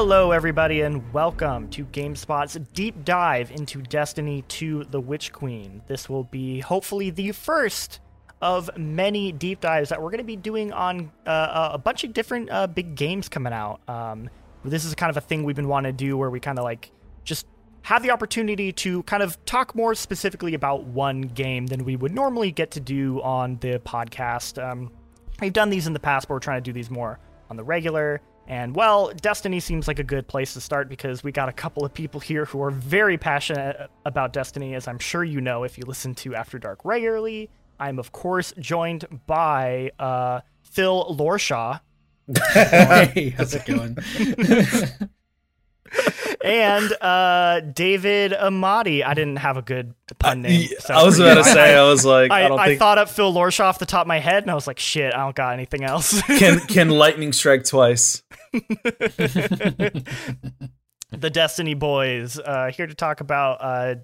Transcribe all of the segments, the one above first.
Hello, everybody, and welcome to GameSpot's deep dive into Destiny 2 The Witch Queen. This will be hopefully the first of many deep dives that we're going to be doing on uh, a bunch of different uh, big games coming out. Um, this is kind of a thing we've been wanting to do where we kind of like just have the opportunity to kind of talk more specifically about one game than we would normally get to do on the podcast. Um, we've done these in the past, but we're trying to do these more on the regular. And well, Destiny seems like a good place to start because we got a couple of people here who are very passionate about Destiny, as I'm sure you know if you listen to After Dark regularly. I'm, of course, joined by uh, Phil Lorshaw. hey, how's it going? and uh, David Amati. I didn't have a good pun name. So I was about to say, I was like, I, I, I think... thought up Phil Lorshaw off the top of my head, and I was like, shit, I don't got anything else. can can lightning strike twice? the Destiny Boys uh, here to talk about uh,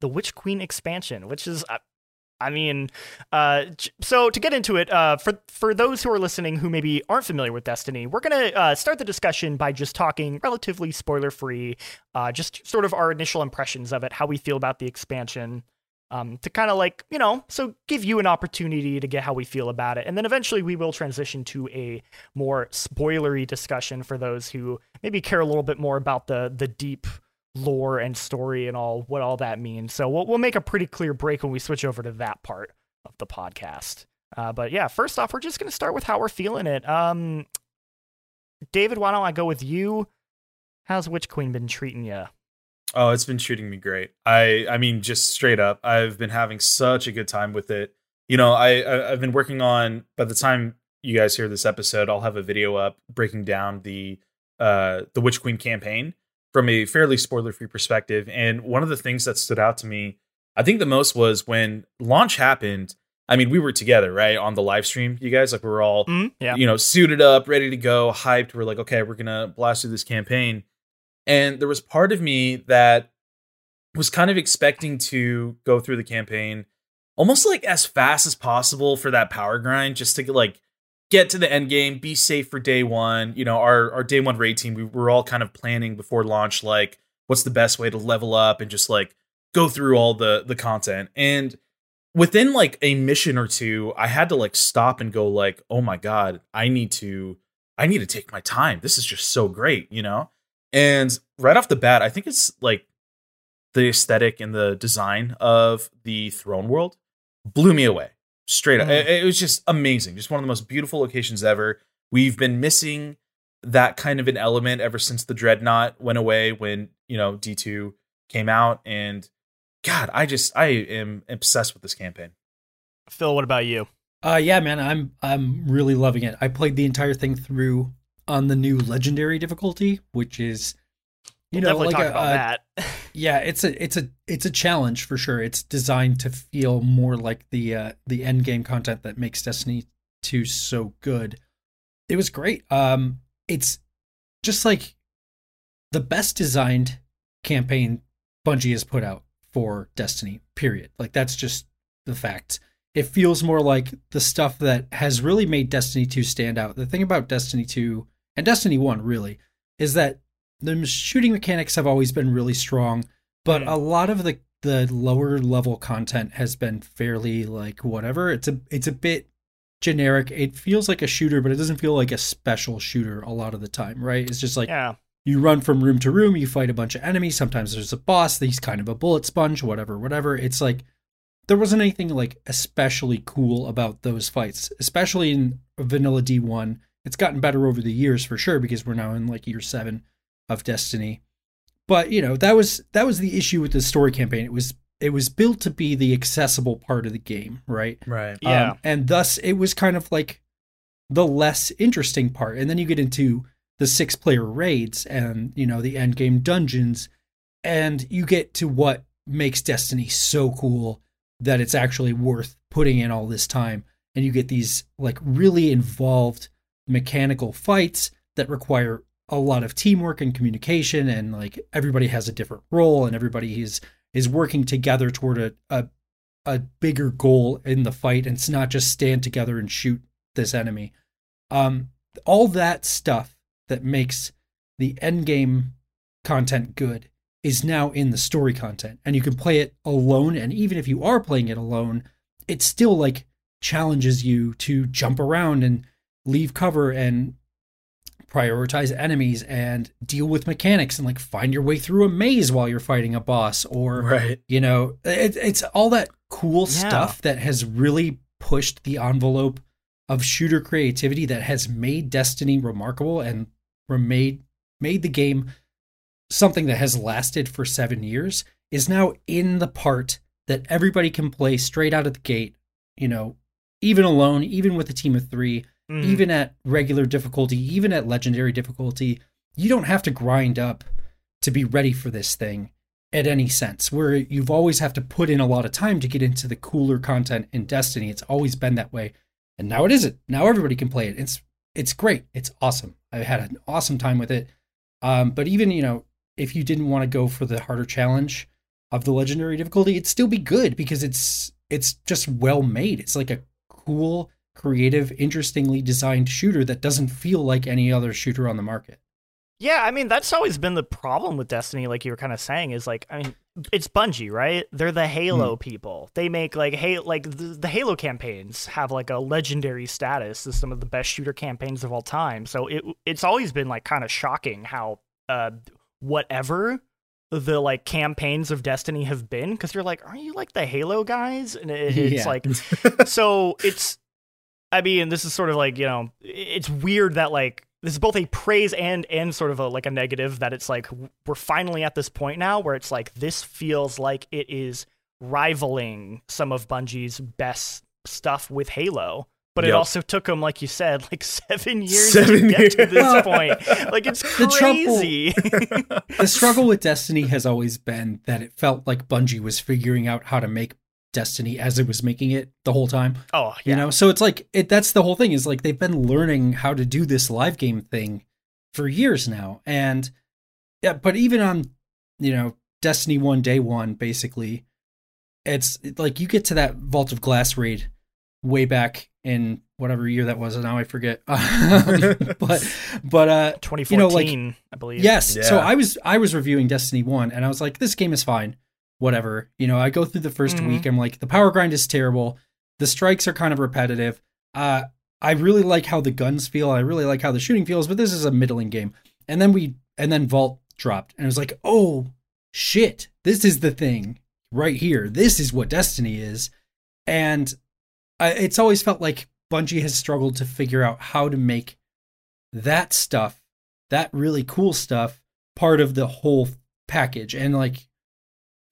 the Witch Queen expansion, which is uh, I mean, uh, so to get into it, uh, for for those who are listening who maybe aren't familiar with Destiny, we're gonna uh, start the discussion by just talking relatively spoiler free, uh, just sort of our initial impressions of it, how we feel about the expansion, um, to kind of like you know, so give you an opportunity to get how we feel about it, and then eventually we will transition to a more spoilery discussion for those who maybe care a little bit more about the the deep lore and story and all what all that means. So we'll we'll make a pretty clear break when we switch over to that part of the podcast. Uh, but yeah, first off, we're just gonna start with how we're feeling it. Um, David, why don't I go with you? How's Witch Queen been treating you? Oh, it's been treating me great. I I mean, just straight up, I've been having such a good time with it. You know, I, I I've been working on. By the time you guys hear this episode, I'll have a video up breaking down the uh the Witch Queen campaign from a fairly spoiler free perspective. And one of the things that stood out to me, I think the most was when launch happened. I mean, we were together, right, on the live stream, you guys. Like, we were all, mm, yeah. you know, suited up, ready to go, hyped. We're like, okay, we're going to blast through this campaign. And there was part of me that was kind of expecting to go through the campaign almost like as fast as possible for that power grind, just to like get to the end game, be safe for day one. You know, our our day one raid team, we were all kind of planning before launch, like what's the best way to level up and just like go through all the the content. And within like a mission or two, I had to like stop and go like, oh my god, I need to I need to take my time. This is just so great, you know. And right off the bat, I think it's like the aesthetic and the design of the throne world blew me away straight up. Mm. It, it was just amazing. Just one of the most beautiful locations ever. We've been missing that kind of an element ever since the dreadnought went away when you know d2 came out and god i just i am obsessed with this campaign phil what about you uh yeah man i'm i'm really loving it i played the entire thing through on the new legendary difficulty which is you we'll know, like talk a, about that. yeah, it's a it's a it's a challenge for sure. It's designed to feel more like the uh, the end game content that makes Destiny 2 so good. It was great. Um, it's just like the best designed campaign Bungie has put out for Destiny. Period. Like that's just the fact. It feels more like the stuff that has really made Destiny 2 stand out. The thing about Destiny 2 and Destiny 1 really is that the shooting mechanics have always been really strong, but mm. a lot of the the lower level content has been fairly like whatever. It's a it's a bit generic. It feels like a shooter, but it doesn't feel like a special shooter a lot of the time, right? It's just like yeah. you run from room to room, you fight a bunch of enemies. Sometimes there's a boss, he's kind of a bullet sponge, whatever, whatever. It's like there wasn't anything like especially cool about those fights, especially in vanilla D1. It's gotten better over the years for sure because we're now in like year 7 of Destiny. But you know that was that was the issue with the story campaign. It was it was built to be the accessible part of the game, right? Right. Yeah. Um, and thus it was kind of like the less interesting part. And then you get into the six player raids and you know the end game dungeons, and you get to what makes Destiny so cool that it's actually worth putting in all this time. And you get these like really involved mechanical fights that require a lot of teamwork and communication and like everybody has a different role and everybody is is working together toward a, a a bigger goal in the fight and it's not just stand together and shoot this enemy. Um all that stuff that makes the end game content good is now in the story content and you can play it alone and even if you are playing it alone it still like challenges you to jump around and leave cover and prioritize enemies and deal with mechanics and like find your way through a maze while you're fighting a boss or right. you know it, it's all that cool yeah. stuff that has really pushed the envelope of shooter creativity that has made destiny remarkable and made made the game something that has lasted for 7 years is now in the part that everybody can play straight out of the gate you know even alone even with a team of 3 mm. even at regular difficulty, even at legendary difficulty, you don't have to grind up to be ready for this thing at any sense where you've always have to put in a lot of time to get into the cooler content in destiny. It's always been that way. And now it isn't. Now everybody can play it. It's it's great. It's awesome. I had an awesome time with it. Um, but even you know if you didn't want to go for the harder challenge of the legendary difficulty it'd still be good because it's it's just well made. It's like a cool creative, interestingly designed shooter that doesn't feel like any other shooter on the market. Yeah, I mean that's always been the problem with Destiny, like you were kind of saying, is like I mean it's Bungie, right? They're the Halo people. They make like hey, like the, the Halo campaigns have like a legendary status as some of the best shooter campaigns of all time. So it it's always been like kind of shocking how uh whatever the like campaigns of Destiny have been because you're like, are you like the Halo guys? And it, it's Yeah. like so it's i mean this is sort of like you know it's weird that like this is both a praise and and sort of a like a negative that it's like we're finally at this point now where it's like this feels like it is rivaling some of bungie's best stuff with halo. But it also took them like you said like seven years Seven to get to this point. Like it's The trouble- crazy. The struggle with Destiny has always been that it felt like Bungie was figuring out how to make Destiny as it was making it the whole time. oh yeah. You know, so it's like it that's the whole thing is like they've been learning how to do this live game thing for years now. And yeah, but even on, you know, Destiny 1 day 1 basically, it's like you get to that Vault of Glass raid way back in whatever year that was, and now I forget. but but uh 2014 you know, like- i believe Yes. So I was I was reviewing Destiny 1 and I was like this game is fine. Whatever. You know, I go through the 1st Mhm. week I'm like the power grind is terrible. The strikes are kind of repetitive. Uh I really like how the guns feel. I really like how the shooting feels, but this is a middling game. And then we and then Vault dropped and it was like, "Oh shit. This is the thing right here. This is what Destiny is." And I, it's always felt like Bungie has struggled to figure out how to make that stuff, that really cool stuff, part of the whole package. And like,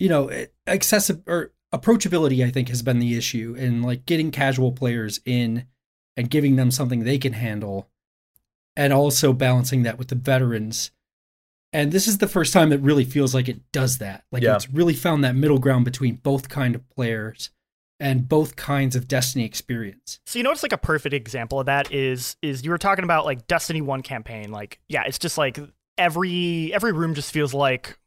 you know, eh, accessible or approachability, I think, has been the issue, in like getting casual players in and giving them something they can handle, and also balancing that with the veterans. And this is the first time it really feels like it does that. Like Yeah. it's really found that middle ground between both kind of players and both kinds of Destiny experience. So you know what's like a perfect example of that is is you were talking about like Destiny 1 campaign like yeah it's just like every every room just feels like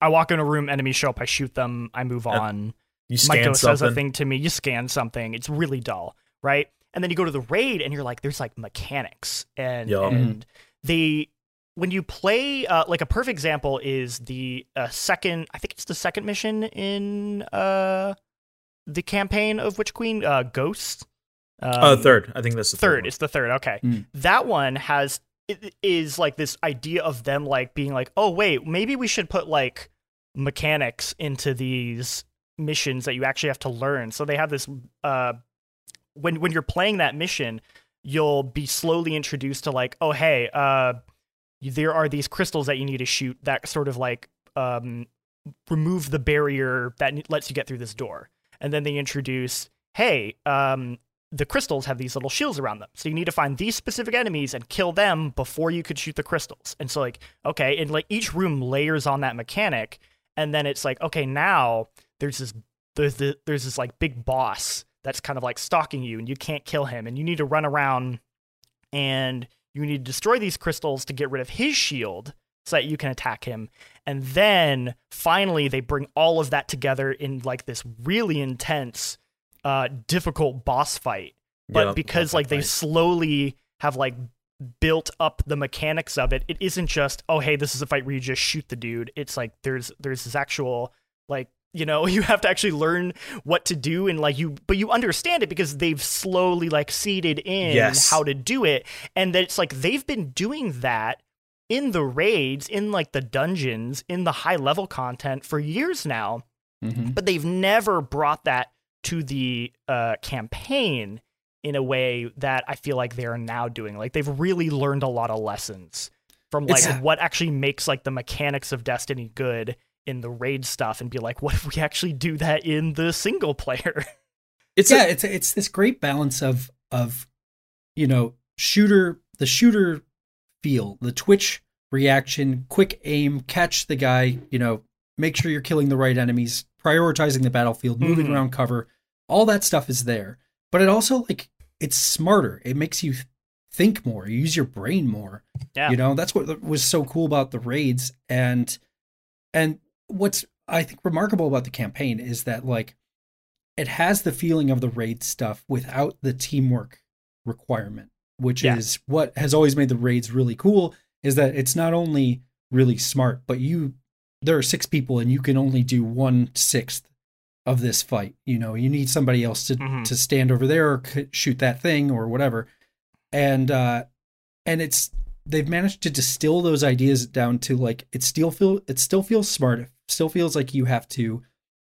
I walk in a room enemies show up I shoot them I move Yep. on You Mike scan says a something. thing to me you scan something it's really dull right and then you go to the raid and you're like there's like mechanics and Yup. and they when you play uh, like a perfect example is the uh, second I think it's the second mission in uh the campaign of Witch Queen uh Ghost uh, Um, third. I think that's the third third. it's the third okay Mm. that one has it is like this idea of them like being like oh wait maybe we should put like mechanics into these missions that you actually have to learn. So they have this uh when when you're playing that mission you'll be slowly introduced to like oh hey uh there are these crystals that you need to shoot that sort of like um remove the barrier that lets you get through this door. And then they introduce hey um the crystals have these little shields around them. So you need to find these specific enemies and kill them before you could shoot the crystals. And so like, okay, and like each room layers on that mechanic, and then it's like, okay, now there's this there's the, there's this like big boss that's kind of like stalking you and you can't kill him and you need to run around and you need to destroy these crystals to get rid of his shield so that you can attack him. And then finally they bring all of that together in like this really intense uh difficult boss fight but because like they slowly have like built up the mechanics of it. It isn't just, oh hey, this is a fight where you just shoot the dude. It's like there's there's this actual like you know you have to actually learn what to do and like you but you understand it because they've slowly like seeded in Yes. how to do it and that it's like they've been doing that in the raids in like the dungeons in the high level content for years now Mhm. but they've never brought that to the uh, campaign in a way that I feel like they are now doing. Like they've really learned a lot of lessons from like It's- what actually makes like the mechanics of Destiny good in the raid stuff, and be like, what if we actually do that in the single player? It's yeah, a, it's it's this great balance of of you know shooter the shooter feel the twitch reaction, quick aim, catch the guy, you know, make sure you're killing the right enemies, prioritizing the battlefield, moving Mhm. around cover, all that stuff is there. But it also like it's smarter. It makes you think more. You use your brain more. Yeah. You know, that's what was so cool about the raids and and what's I think remarkable about the campaign is that like it has the feeling of the raid stuff without the teamwork requirement, which Yeah. is what has always made the raids really cool is that it's not only really smart, but you there are six people and you can only do one sixth of this fight. You know, you need somebody else to Mhm. to stand over there or shoot that thing or whatever. And uh and it's they've managed to distill those ideas down to like it still feel it still feels smart. It still feels like you have to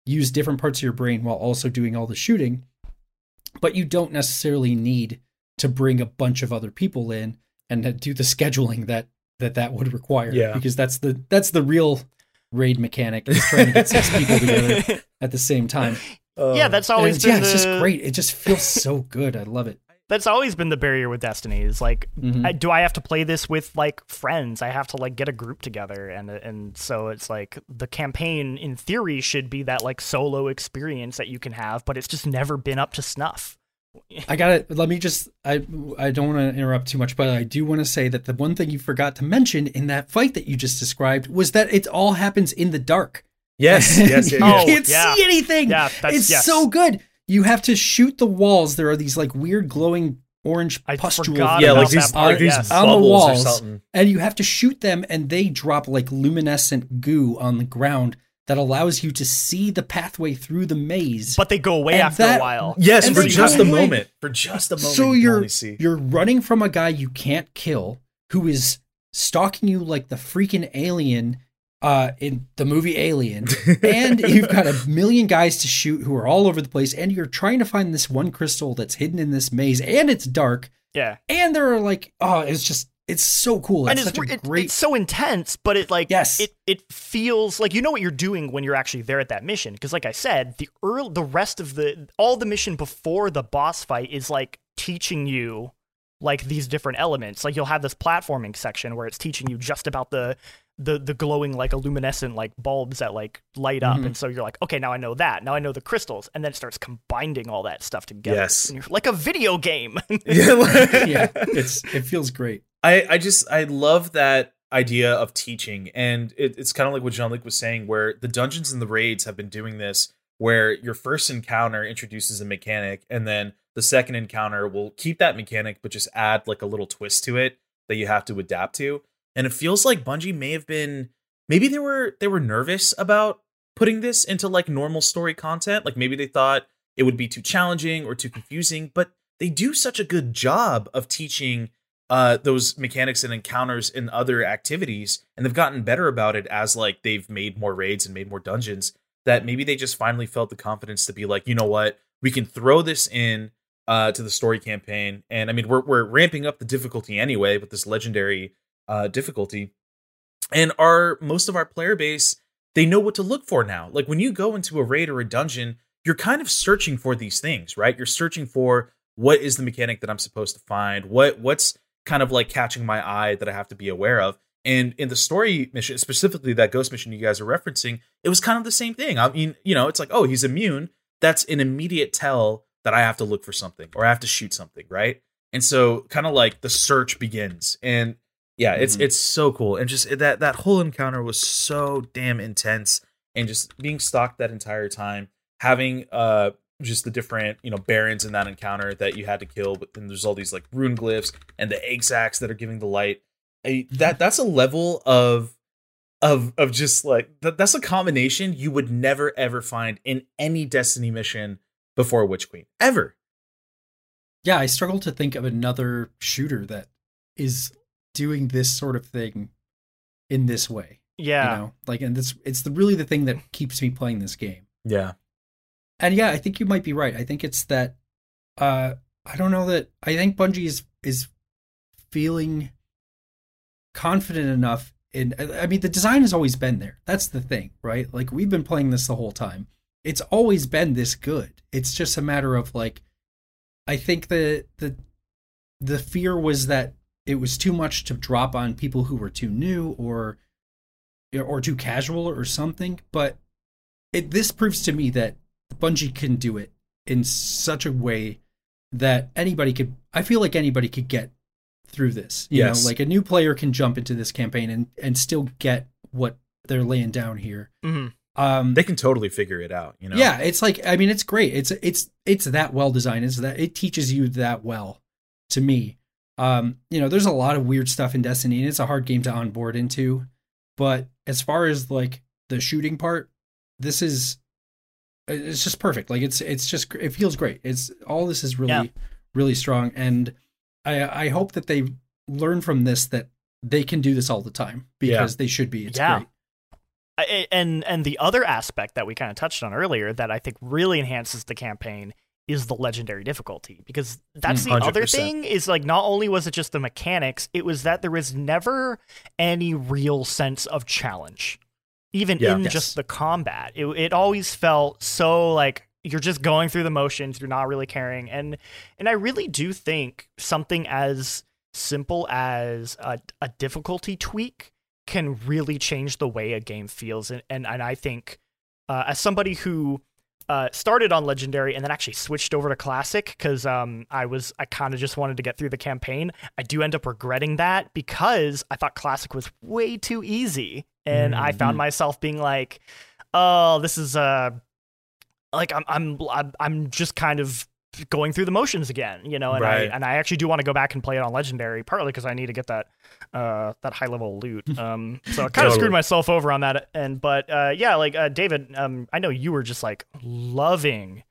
use different parts of your brain while also doing all the shooting. But you don't necessarily need to bring a bunch of other people in and do the scheduling that that that would require. Yeah. because that's the that's the real raid mechanic is trying to get six people together at the same time. yeah, uh, that's always yeah, it's just great. It just feels so good. I love it. That's always been the barrier with Destiny. Is like, Mhm. I, do I have to play this with like friends? I have to like get a group together, and and so it's like the campaign in theory should be that like solo experience that you can have, but it's just never been up to snuff. I got it. Let me just. I I don't want to interrupt too much, but I do want to say that the one thing you forgot to mention in that fight that you just described was that it all happens in the dark. yes, yes, you oh, yeah, yeah. Oh, can't yeah. see anything. Yeah, that's it's yes. so good. You have to shoot the walls. There are these like weird glowing orange I pustules yeah, like these, part, like these yes. On the bubbles or walls. something. and you have to shoot them, and they drop like luminescent goo on the ground that allows you to see the pathway through the maze. But they go away And after that- a while. Yes, for just a away. moment. For just a moment. so you can you're see. you're running from a guy you can't kill who is stalking you like the freaking alien uh in the movie Alien and you've got a million guys to shoot who are all over the place and you're trying to find this one crystal that's hidden in this maze and it's dark Yeah, and there are like oh it's just it's so cool and it's it's, such a it- great it's so intense, but it like Yes. it it feels like you know what you're doing when you're actually there at that mission. Because like I said, the earl the rest of the all the mission before the boss fight is like teaching you like these different elements. Like you'll have this platforming section where it's teaching you just about the the the glowing like luminescent like bulbs that like light up, Mhm. and so you're like, okay, now I know that. Now I know the crystals, and then it starts combining all that stuff together. Yes. and you're like a video game. yeah, yeah it's it feels great I, I just I love that idea of teaching, and it, it's kind of like what Jean Luc was saying, where the dungeons and the raids have been doing this, where your first encounter introduces a mechanic, and then the second encounter will keep that mechanic, but just add like a little twist to it that you have to adapt to. And it feels like Bungie may have been maybe they were they were nervous about putting this into like normal story content, like maybe they thought it would be too challenging or too confusing, but they do such a good job of teaching uh those mechanics and encounters in other activities and they've gotten better about it as like they've made more raids and made more dungeons that maybe they just finally felt the confidence to be like you know what? We can throw this in uh to the story campaign. And i mean we're we're ramping up the difficulty anyway with this legendary uh difficulty. And our most of our player base they know what to look for now. Like when you go into a raid or a dungeon you're kind of searching for these things right? You're searching for what is the mechanic that i'm supposed to find? What what's kind of like catching my eye that I have to be aware of. And in the story mission, specifically that ghost mission you guys are referencing, it was kind of the same thing. I mean, you know, it's like, oh, he's immune. That's an immediate tell that I have to look for something or I have to shoot something, right? And so kind of like the search begins. And yeah, it's Mhm. it's so cool. And just that that whole encounter was so damn intense and just being stalked that entire time, having uh just the different you know barons in that encounter that you had to kill, but then there's all these like rune glyphs and the egg sacs that are giving the light. I, that that's a level of of of just like that, that's a combination you would never ever find in any Destiny mission before Witch Queen ever. Yeah, I struggle to think of another shooter that is doing this sort of thing in this way. Yeah. You know, like, and this it's the really the thing that keeps me playing this game. Yeah, And yeah, I think you might be right. I think it's that. Uh, I don't know that. I think Bungie is is feeling confident enough in. I mean, the design has always been there. That's the thing, right? Like we've been playing this the whole time. It's always been this good. It's just a matter of like. I think the the the fear was that it was too much to drop on people who were too new or or too casual or something. But it this proves to me that Bungie can do it in such a way that anybody could. I feel like anybody could get through this. You Yes. know, like a new player can jump into this campaign and and still get what they're laying down here. Mhm. Um, they can totally figure it out. You know. yeah, it's like I mean, it's great. It's it's it's that well designed. It's that it teaches you that well. To me, um, you know, there's a lot of weird stuff in Destiny, and it's a hard game to onboard into. But as far as like the shooting part, this is it's just perfect. Like it's it's just it feels great. It's all this is really Yeah. really strong, and I I hope that they learn from this that they can do this all the time because they should be. It's Yeah. great. I- and and the other aspect that we kind of touched on earlier that I think really enhances the campaign is the legendary difficulty because that's Mm, the other 100%. thing is like not only was it just the mechanics it was that there was never any real sense of challenge even Yeah. in Yes. just the combat it, it always felt so like you're just going through the motions you're not really caring and and I really do think something as simple as a, a difficulty tweak can really change the way a game feels and and, and I think uh, as somebody who uh, started on legendary and then actually switched over to classic because um, I was I kind of just wanted to get through the campaign. I do end up regretting that because I thought classic was way too easy, and I found Mhm. myself being like, "Oh, this is uh, like I'm I'm I'm- I'm just kind of." going through the motions again you know and Right. i and i actually do want to go back and play it on legendary partly because i need to get that uh that high level loot um so i kind of screwed myself over on that and but uh yeah like uh david um i know you were just like loving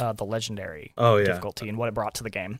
uh the legendary Oh yeah. difficulty and what it brought to the game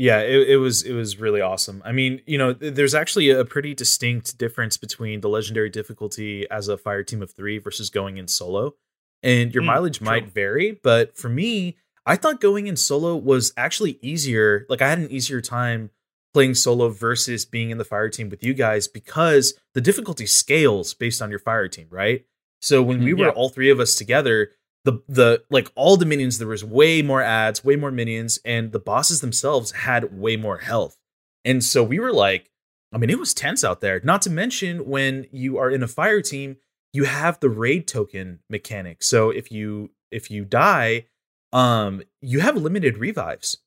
Yeah, it, it was it was really awesome. I mean, you know, there's actually a pretty distinct difference between the legendary difficulty as a fire team of three versus going in solo, and your Mm, mileage true. might vary. But for me, I thought going in solo was actually easier. Like I had an easier time playing solo versus being in the fire team with you guys because the difficulty scales based on your fire team, right? So when we Mhm. were all three of us together, the the like all the minions there was way more ads, way more minions, and the bosses themselves had way more health. And so we were like, I mean, it was tense out there. Not to mention when you are in a fire team, you have the raid token mechanic. So if you if you die, um, you have limited revives.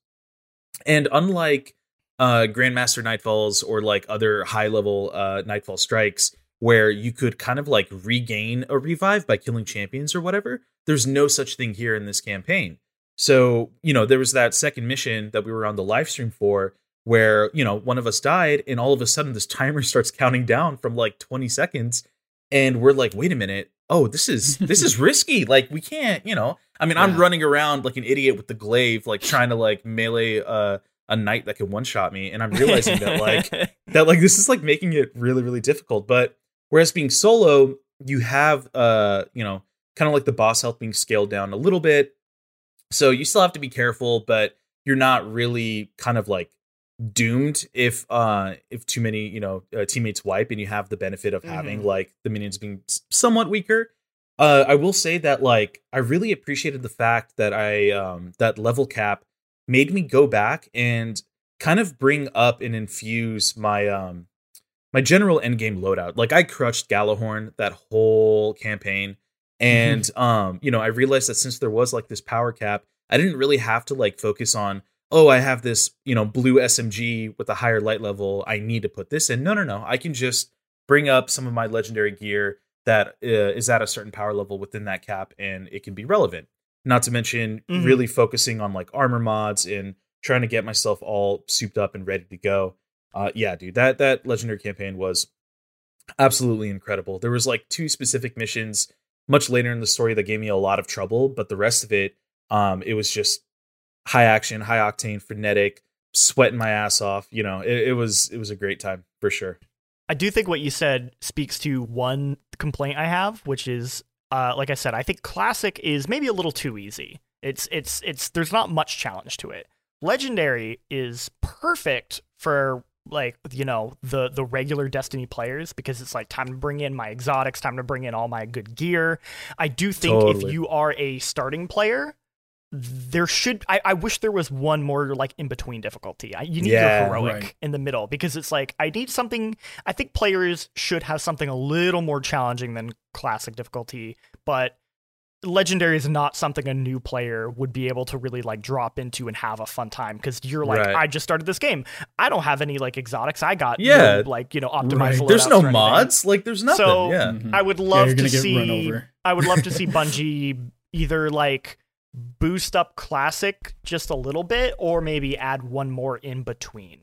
And unlike uh Grandmaster Nightfalls or like other high level uh Nightfall strikes where you could kind of like regain a revive by killing champions or whatever, there's no such thing here in this campaign. So, you know, there was that second mission that we were on the live stream for where, you know, one of us died and all of a sudden this timer starts counting down from like 20 seconds and we're like, "Wait a minute. Oh, this is this is risky. Like we can't, you know. I mean, I'm running around like an idiot with the glaive like trying to like melee uh a knight that can one shot me and I'm realizing that like that like this is like making it really really difficult but whereas being solo you have uh you know kind of like the boss health being scaled down a little bit so you still have to be careful but you're not really kind of like doomed if uh if too many you know uh, teammates wipe and you have the benefit of having Mhm. like the minions being somewhat weaker uh i will say that like i really appreciated the fact that i um that level cap made me go back and kind of bring up and infuse my um my general endgame loadout. Like I crushed Gjallarhorn that whole campaign. And um, you know, I realized that since there was like this power cap, I didn't really have to like focus on, oh, I have this, you know, blue SMG with a higher light level. I need to put this in. No, no, no. I can just bring up some of my legendary gear that uh, is at a certain power level within that cap and it can be relevant. not to mention Mhm. really focusing on like armor mods and trying to get myself all souped up and ready to go. Uh, yeah, dude, that that legendary campaign was absolutely incredible. There was like two specific missions much later in the story that gave me a lot of trouble, but the rest of it, um, it was just high action, high octane, frenetic, sweating my ass off. You know, it, it was it was a great time for sure. I do think what you said speaks to one complaint I have, which is, uh, like I said, I think classic is maybe a little too easy. It's it's it's there's not much challenge to it. Legendary is perfect for like you know the the regular Destiny players because it's like time to bring in my exotics, time to bring in all my good gear. I do think if you are a starting player, there should I, I wish there was one more like in between difficulty. I, you need Yeah, your heroic right. in the middle because it's like I need something. I think players should have something a little more challenging than classic difficulty, but legendary is not something a new player would be able to really like drop into and have a fun time because you're like Right. I just started this game. I don't have any like exotics. I got Yeah. no, like you know optimized. Right. There's no mods, like there's nothing. So- yeah, Mhm. I would love you're to see. I would love to see Bungie either like boost up classic just a little bit, or maybe add one more in between.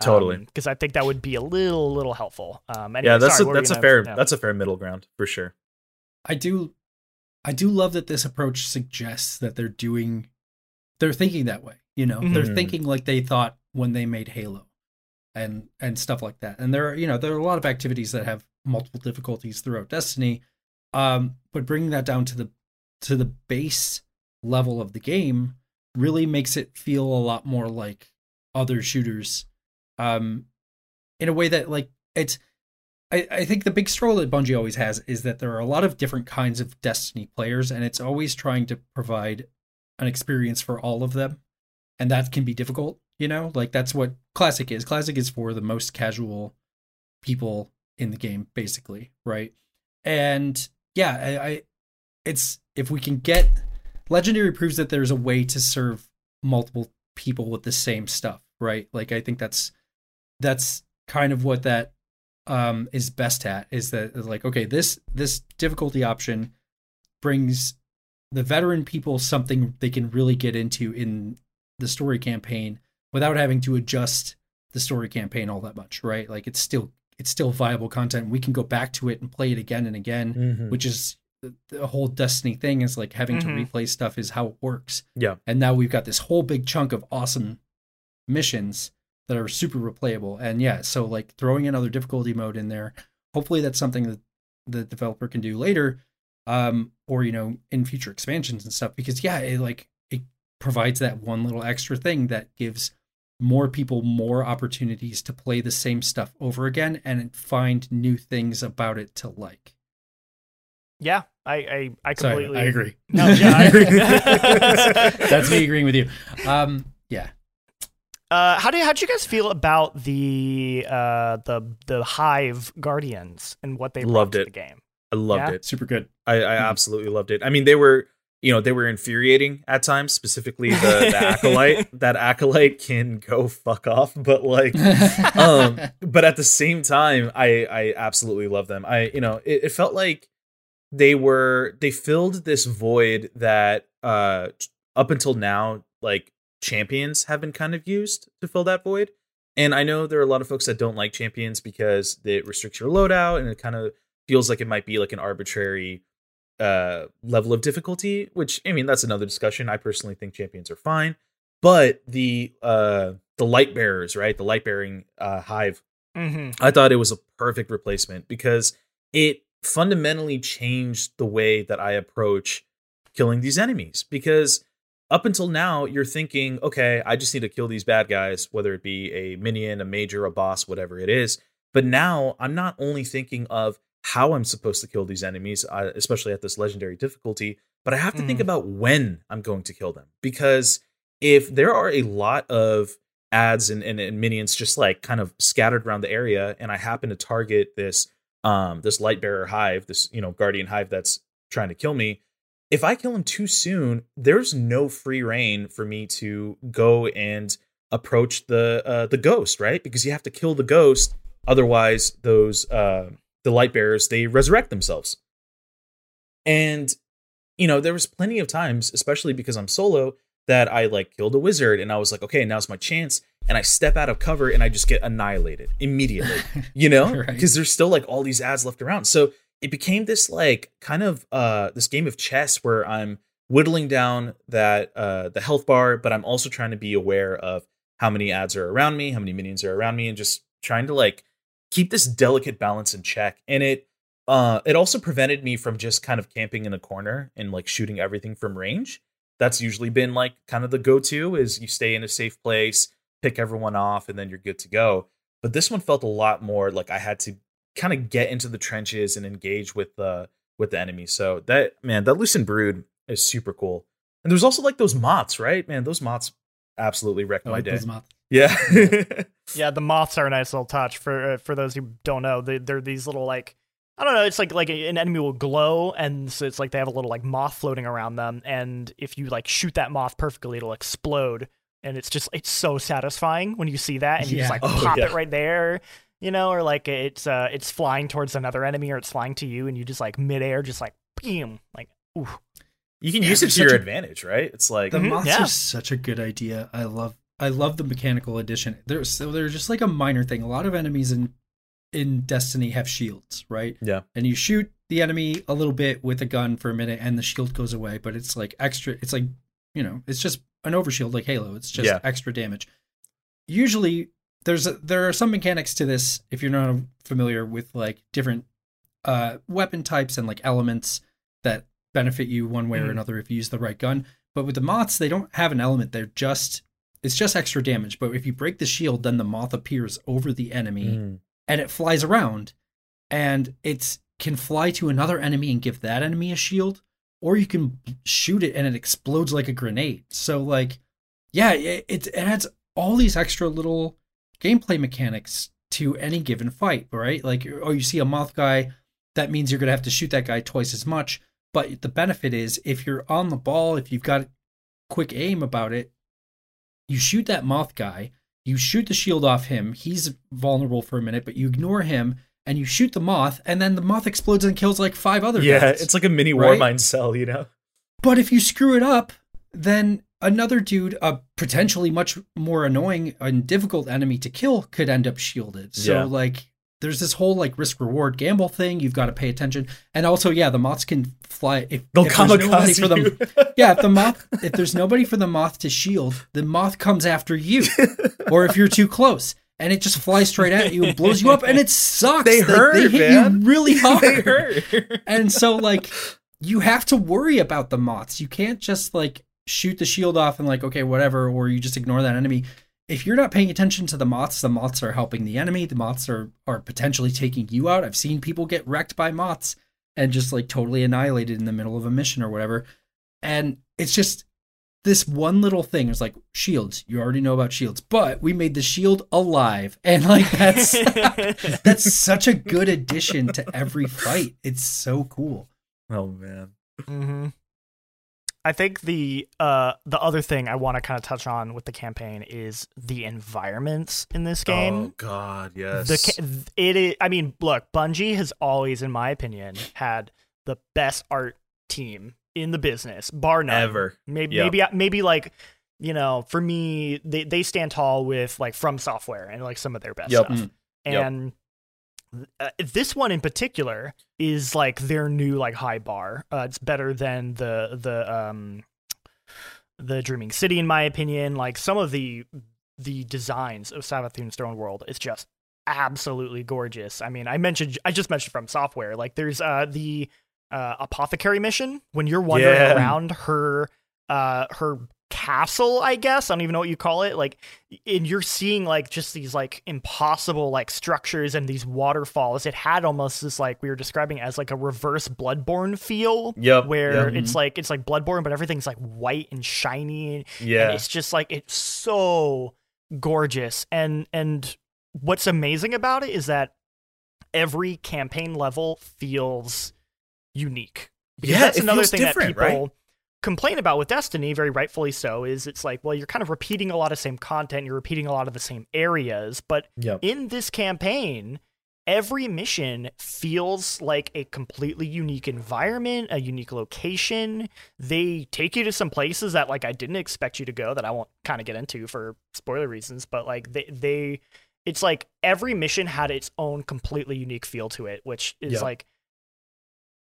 Totally. because I think that would be a little, little helpful Um, anyway, yeah, that's sorry, a, that's a gonna- fair yeah. that's a fair middle ground for sure. I do I do love that this approach suggests that they're doing they're thinking that way, you know. They're Mhm. thinking like they thought when they made Halo and and stuff like that. And there are, you know, there are a lot of activities that have multiple difficulties throughout Destiny. Um but bringing that down to the to the base level of the game really makes it feel a lot more like other shooters um in a way that like it's I, I think the big struggle that Bungie always has is that there are a lot of different kinds of Destiny players, and it's always trying to provide an experience for all of them. And that can be difficult, you know? Like that's what Classic is. Classic is for the most casual people in the game, basically, right? And yeah, I, I it's if we can get Legendary proves that there's a way to serve multiple people with the same stuff, right? Like I think that's that's kind of what that um is best at is that like okay this this difficulty option brings the veteran people something they can really get into in the story campaign without having to adjust the story campaign all that much right like it's still it's still viable content we can go back to it and play it again and again Mm-hmm. which is the, the whole destiny thing is like having Mhm. to replay stuff is how it works Yeah. and now we've got this whole big chunk of awesome missions that are super replayable and yeah so like throwing another difficulty mode in there hopefully that's something that the developer can do later um or you know in future expansions and stuff because yeah it like it provides that one little extra thing that gives more people more opportunities to play the same stuff over again and find new things about it to like Yeah, I, I, I Sorry, completely I agree. No, yeah, I agree. That's me agreeing with you. Um, yeah. Uh, how do how'd you guys feel about the uh the the Hive Guardians and what they brought Loved to it. the game? I loved Yeah? it. Super good. I, I Mhm. absolutely loved it. I mean, they were, you know, they were infuriating at times. Specifically, the, the acolyte. That acolyte can go fuck off. But like, um, but at the same time, I I absolutely love them. I you know, it, it felt like they were they filled this void that uh up until now, like champions have been kind of used to fill that void. And I know there are a lot of folks that don't like champions because it restricts your loadout and it kind of feels like it might be like an arbitrary uh level of difficulty, which I mean that's another discussion. I personally think champions are fine. But the uh the light bearers, right? The light bearing uh hive Mm-hmm. I thought it was a perfect replacement because it fundamentally changed the way that I approach killing these enemies. Because up until now, you're thinking, okay, I just need to kill these bad guys, whether it be a minion, a major, a boss, whatever it is. But now I'm not only thinking of how I'm supposed to kill these enemies, uh, especially at this legendary difficulty, but I have to think Mhm. about when I'm going to kill them. Because if there are a lot of ads and, and, and minions just like kind of scattered around the area and i happen to target this um this light bearer hive this you know guardian hive that's trying to kill me if i kill him too soon there's no free reign for me to go and approach the uh the ghost right because you have to kill the ghost otherwise those uh the light bearers they resurrect themselves and you know, there was plenty of times, especially because I'm solo, that I like killed a wizard and I was like, okay, now's my chance. And I step out of cover and I just get annihilated immediately, you know, Right. because there's still like all these ads left around. So it became this like kind of uh this game of chess where I'm whittling down that uh the health bar, but I'm also trying to be aware of how many ads are around me, how many minions are around me, and just trying to like keep this delicate balance in check. And it uh it also prevented me from just kind of camping in a corner and like shooting everything from range. That's usually been like kind of the go-to is you stay in a safe place, pick everyone off, and then you're good to go. But this one felt a lot more like I had to kind of get into the trenches and engage with the with the enemy. So that man, that Lucent Brood is super cool. And there's also like those moths, right? Man, those moths absolutely wrecked I my like day. those moths. Yeah. Yeah, the moths are a nice little touch for uh, for those who don't know. They, they're these little like I don't know. It's like like an enemy will glow, and so it's like they have a little like moth floating around them, and if you like shoot that moth perfectly, it'll explode, and it's just it's so satisfying when you see that, and you just like Oh, pop yeah. it right there, you know, or like it's uh it's flying towards another enemy, or it's flying to you, and you just like midair, just like boom, like ooh. you can Yeah, use it to your a- advantage, right? It's like The Mhm, moths yeah. are such a good idea. I love I love the mechanical addition. They're so they're just like a minor thing. A lot of enemies in in Destiny have shields, right? Yeah. And you shoot the enemy a little bit with a gun for a minute and the shield goes away, but it's like extra it's like, you know, it's just an overshield like Halo. It's just Yeah. extra damage. Usually there's a, there are some mechanics to this if you're not familiar with like different uh weapon types and like elements that benefit you one way or Mhm. another if you use the right gun. But with the moths, they don't have an element. They're just it's just extra damage. But if you break the shield, then the moth appears over the enemy Mm. and it flies around and it can fly to another enemy and give that enemy a shield or you can shoot it and it explodes like a grenade so like yeah it, it adds all these extra little gameplay mechanics to any given fight right like oh you see a moth guy that means you're going to have to shoot that guy twice as much but the benefit is if you're on the ball if you've got quick aim about it you shoot that moth guy you shoot the shield off him he's vulnerable for a minute but you ignore him and you shoot the moth and then the moth explodes and kills like five other Yeah, guys. it's like a mini right? Warmind cell, you know? but if you screw it up then another dude a potentially much more annoying and difficult enemy to kill could end up shielded so Yeah. like there's this whole like risk reward gamble thing you've got to pay attention and also yeah the moths can fly if, They'll if kamikaze for them you. yeah, if the moth if there's nobody for the moth to shield, the moth comes after you. or if you're too close. And it just flies straight at you and blows you up and it sucks. They Like, hurt, they hit man. you really hard. they hurt. And so like you have to worry about the moths. You can't just like shoot the shield off and like, okay, whatever, or you just ignore that enemy. If you're not paying attention to the moths, the moths are helping the enemy. The moths are are potentially taking you out. I've seen people get wrecked by moths and just like totally annihilated in the middle of a mission or whatever. And it's just this one little thing is like shields. You already know about shields, but we made the shield alive. And like that's that's such a good addition to every fight. It's so cool. oh man. hmm I think the uh the other thing I want to kind of touch on with the campaign is the environments in this game. Oh god, yes. the it is, I mean, look, Bungie has always, in my opinion, had the best art team in the business, bar none. Ever. Maybe, Yep. maybe, maybe like you know, for me, they they stand tall with like From Software and like some of their best Yep. stuff. Mm. Yep. Uh, this one in particular is like their new like high bar. Uh, it's better than the the um the Dreaming City, in my opinion. Like some of the the designs of Savathun's Throne World is just absolutely gorgeous. I mean, I mentioned I just mentioned from software. Like there's uh the uh, apothecary mission when you're wandering Yeah. around her uh her castle i guess i don't even know what you call it like and you're seeing like just these like impossible like structures and these waterfalls it had almost this like we were describing as like a reverse bloodborne feel Yep. where yep. it's like it's like bloodborne but everything's like white and shiny and yeah. it's just like it's so gorgeous and and what's amazing about it is that every campaign level feels unique because Yeah, that's it another feels thing different, that people right? Complain about with destiny very rightfully so is it's like well you're kind of repeating a lot of same content you're repeating a lot of the same areas but Yep. in this campaign every mission feels like a completely unique environment, a unique location. They take you to some places that like I didn't expect you to go that I won't kind of get into for spoiler reasons, but like they they it's like every mission had its own completely unique feel to it, which is Yeah. like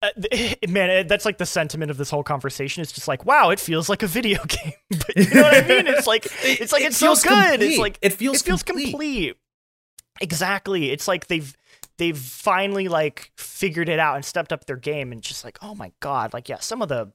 uh, man, that's like the sentiment of this whole conversation. It's just like, wow, it feels like a video game. but you know what I mean? It's like it's like It it's so feels good. complete. It's like it feels it feels complete. complete. Exactly. It's like they've they've finally like figured it out and stepped up their game and just like, oh my god, like yeah, some of the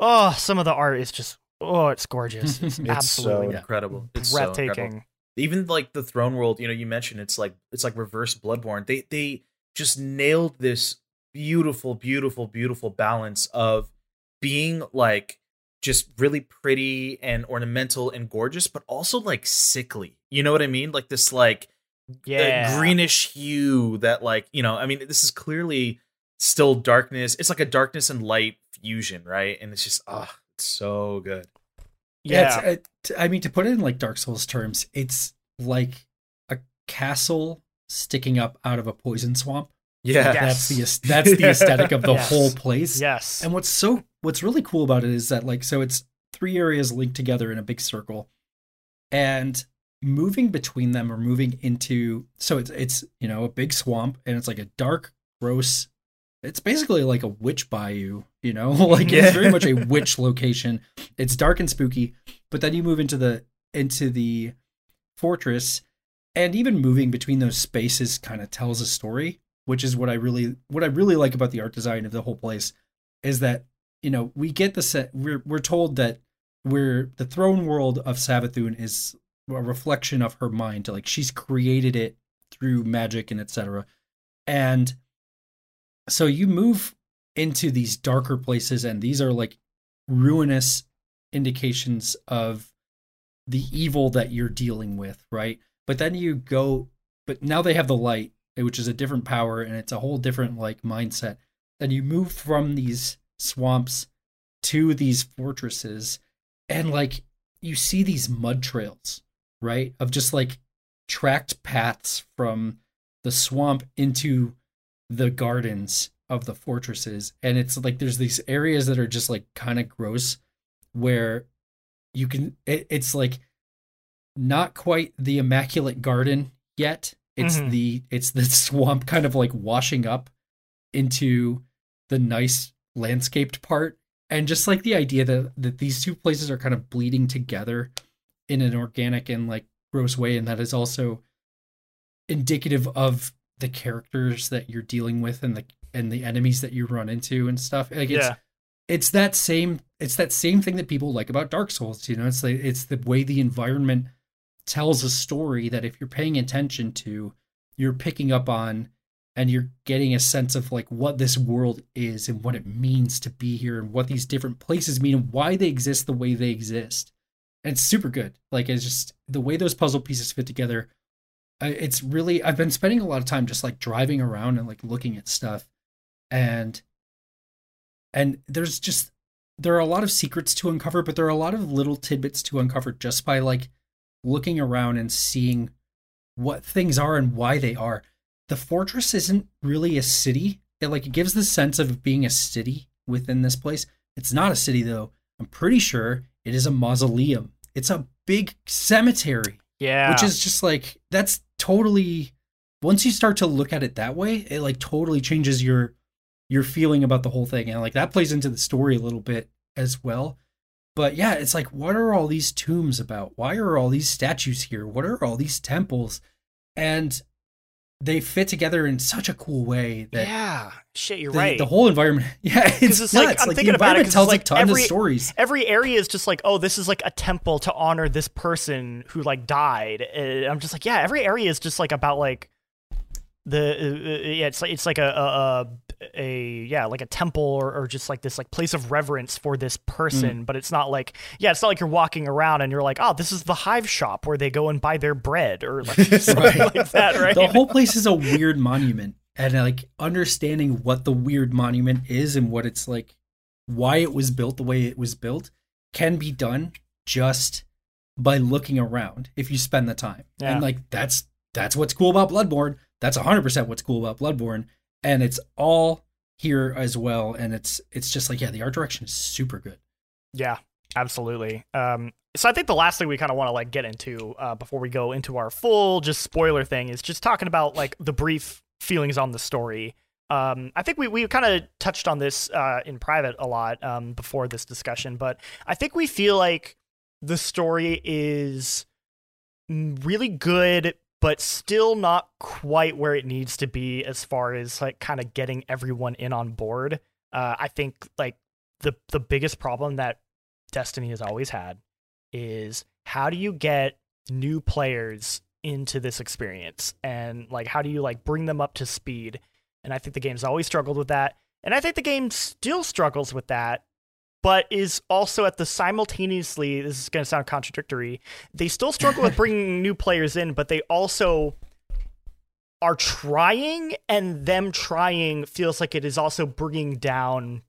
oh, some of the art is just oh, it's gorgeous. It's It's absolutely so incredible. It's so breathtaking. incredible. Even like the throne world, you know, you mentioned it's like it's like reverse Bloodborne. They they just nailed this beautiful, beautiful, beautiful balance of being like just really pretty and ornamental and gorgeous, but also like sickly. You know what I mean? Like this like yeah. greenish hue that like you know. I mean, this is clearly still darkness. It's like a darkness and light fusion, right? And it's just ah, it's so good. yeah. it's, uh, t- I mean, to put it in like Dark Souls terms, it's like a castle sticking up out of a poison swamp. Yeah, Yes. That's the that's the aesthetic of the Yes. whole place. yes. And what's so what's really cool about it is that like so it's three areas linked together in a big circle, and moving between them or moving into so it's it's you know a big swamp and it's like a dark gross. It's basically like a witch bayou, you know, like Yeah. it's very much a witch location. It's dark and spooky, but then you move into the into the fortress, and even moving between those spaces kind of tells a story which is what I really what I really like about the art design of the whole place is that you know we get the set we're we're told that we're the throne world of Savathun is a reflection of her mind like she's created it through magic and etc and so you move into these darker places and these are like ruinous indications of the evil that you're dealing with right? But then you go but now they have the light which is a different power and it's a whole different like mindset. And you move from these swamps to these fortresses and like you see these mud trails right of just like tracked paths from the swamp into the gardens of the fortresses. And it's like there's these areas that are just like kind of gross where you can it, it's like not quite the immaculate garden yet it's Mhm. the it's the swamp kind of like washing up into the nice landscaped part and just like the idea that that these two places are kind of bleeding together in an organic and like gross way and that is also indicative of the characters that you're dealing with and the and the enemies that you run into and stuff like it's yeah. it's that same it's that same thing that people like about Dark Souls. You know, it's like it's the way the environment tells a story that if you're paying attention to, you're picking up on and you're getting a sense of like what this world is and what it means to be here and what these different places mean and why they exist the way they exist. And it's super good. Like it's just the way those puzzle pieces fit together. Uh, it's really I've been spending a lot of time just like driving around and like looking at stuff and and there's just there are a lot of secrets to uncover but there are a lot of little tidbits to uncover just by like looking around and seeing what things are and why they are. The fortress isn't really a city. It like it gives the sense of being a city within this place. It's not a city though. I'm pretty sure it is a mausoleum. It's a big cemetery Yeah. which is just like that's totally once you start to look at it that way it like totally changes your your feeling about the whole thing. And like that plays into the story a little bit as well but yeah it's like what are all these tombs about why are all these statues here what are all these temples and they fit together in such a cool way that yeah. Shit, you're the, right. the whole environment yeah it's, it's like- I'm like, thinking the about it tells like a ton every- of stories Every area is just like, oh, this is like a temple to honor this person who like died. Uh, I'm just like, yeah, every area is just like about like the uh, uh, yeah, it's like it's like a a, a, a yeah, like a temple or, or just like this like place of reverence for this person. Mm. But it's not like yeah, it's not like you're walking around and you're like, oh, this is the hive shop where they go and buy their bread or like something Right. like that, right? the whole place is a weird monument and like understanding what the weird monument is and what it's like why it was built the way it was built can be done just by looking around if you spend the time Yeah. and like that's that's what's cool about bloodborne that's 100% what's cool about Bloodborne and it's all here as well and it's it's just like yeah, the art direction is super good. Yeah, absolutely. Um, so I think the last thing we kind of want to like get into uh, before we go into our full just spoiler thing is just talking about like the brief feelings on the story. Um, I think we, we kind of touched on this uh, in private a lot um, before this discussion, but I think we feel like the story is really good, but still not quite where it needs to be as far as like kind of getting everyone in on board. Uh, I think like the the biggest problem that Destiny has always had is how do you get new players into this experience? And like how do you like bring them up to speed? And i think the game's always struggled with that. And i think the game still struggles with that but is also at the simultaneously this is going to sound contradictory they still struggle with bringing new players in but they also are trying and them trying feels like it is also bringing down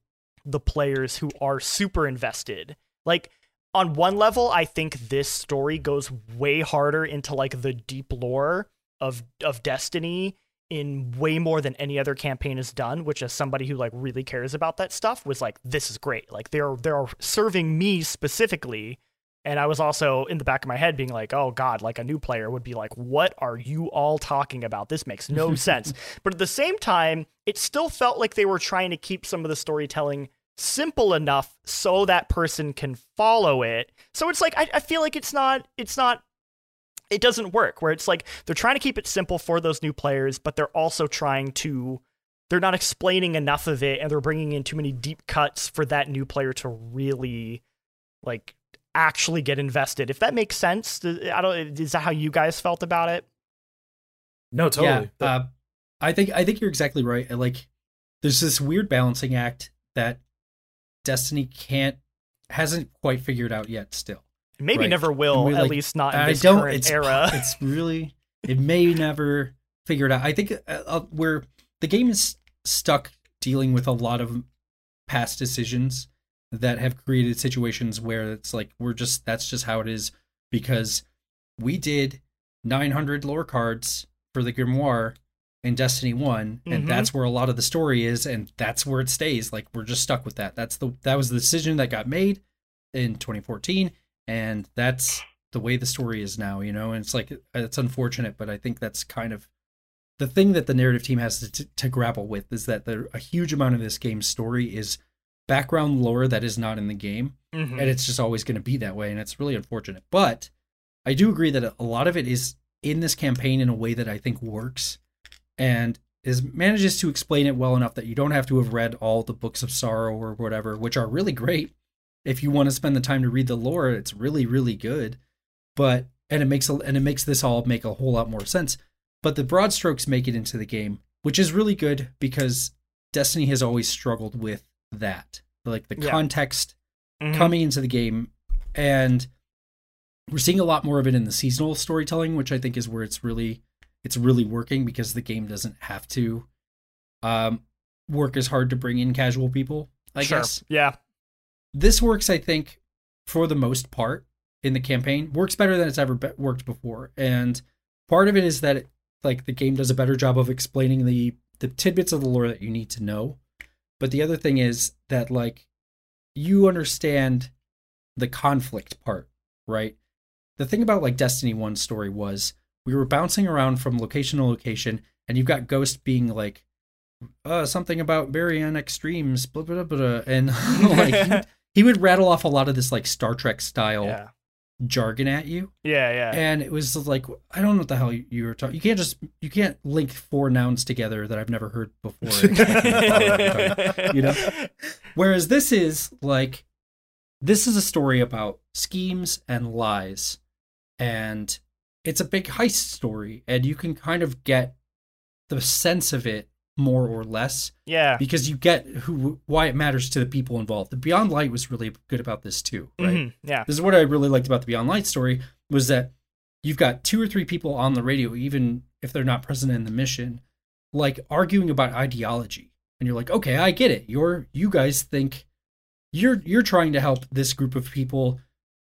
the players who are super invested. Like on one level, I think this story goes way harder into like the deep lore of of Destiny in way more than any other campaign has done, which as somebody who like really cares about that stuff was like, this is great. Like they're they're serving me specifically. And I was also in the back of my head being like, oh God, like a new player would be like, what are you all talking about? This makes no sense. But at the same time, it still felt like they were trying to keep some of the storytelling simple enough so that person can follow it. So it's like I, I feel like it's not it's not it doesn't work where it's like they're trying to keep it simple for those new players, but they're also trying to they're not explaining enough of it and they're bringing in too many deep cuts for that new player to really like actually get invested. If that makes sense, I don't is that how you guys felt about it? No, totally. Yeah, uh, I think I think you're exactly right. Like there's this weird balancing act that Destiny can't hasn't quite figured out yet. Still, maybe right? never will. Like, at least not in I this current it's, era. It's really it may never figure it out. I think uh, uh, where the game is stuck dealing with a lot of past decisions that have created situations where it's like we're just that's just how it is because we did 900 lore cards for the grimoire in Destiny One, and mm-hmm. that's where a lot of the story is, and that's where it stays. Like we're just stuck with that. That's the that was the decision that got made in 2014, and that's the way the story is now. You know, and it's like it's unfortunate, but I think that's kind of the thing that the narrative team has to, to, to grapple with is that there a huge amount of this game's story is background lore that is not in the game, mm-hmm. and it's just always going to be that way, and it's really unfortunate. But I do agree that a lot of it is in this campaign in a way that I think works and is manages to explain it well enough that you don't have to have read all the books of sorrow or whatever, which are really great. If you want to spend the time to read the lore, it's really really good. But and it makes a, and it makes this all make a whole lot more sense. But the broad strokes make it into the game, which is really good because Destiny has always struggled with that, like the yeah. context mm-hmm. coming into the game, and we're seeing a lot more of it in the seasonal storytelling, which I think is where it's really it's really working because the game doesn't have to um, work as hard to bring in casual people. I sure. guess. Yeah. This works, I think, for the most part in the campaign. Works better than it's ever be- worked before, and part of it is that it, like the game does a better job of explaining the the tidbits of the lore that you need to know. But the other thing is that like you understand the conflict part, right? The thing about like Destiny 1 story was we were bouncing around from location to location, and you've got Ghost being like, uh, something about Mariana Extremes, blah blah blah, blah. and like he, would rattle off a lot of this like Star Trek style yeah. jargon at you. Yeah, yeah. And it was like, I don't know what the hell you, you were talking. You can't just you can't link four nouns together that I've never heard before. you know. Whereas this is like, this is a story about schemes and lies, and it's a big heist story and you can kind of get the sense of it more or less. Yeah. Because you get who why it matters to the people involved. The Beyond Light was really good about this too, right? Mm-hmm. Yeah. This is what I really liked about the Beyond Light story was that you've got two or three people on the radio even if they're not present in the mission like arguing about ideology. And you're like, "Okay, I get it. You're you guys think you're you're trying to help this group of people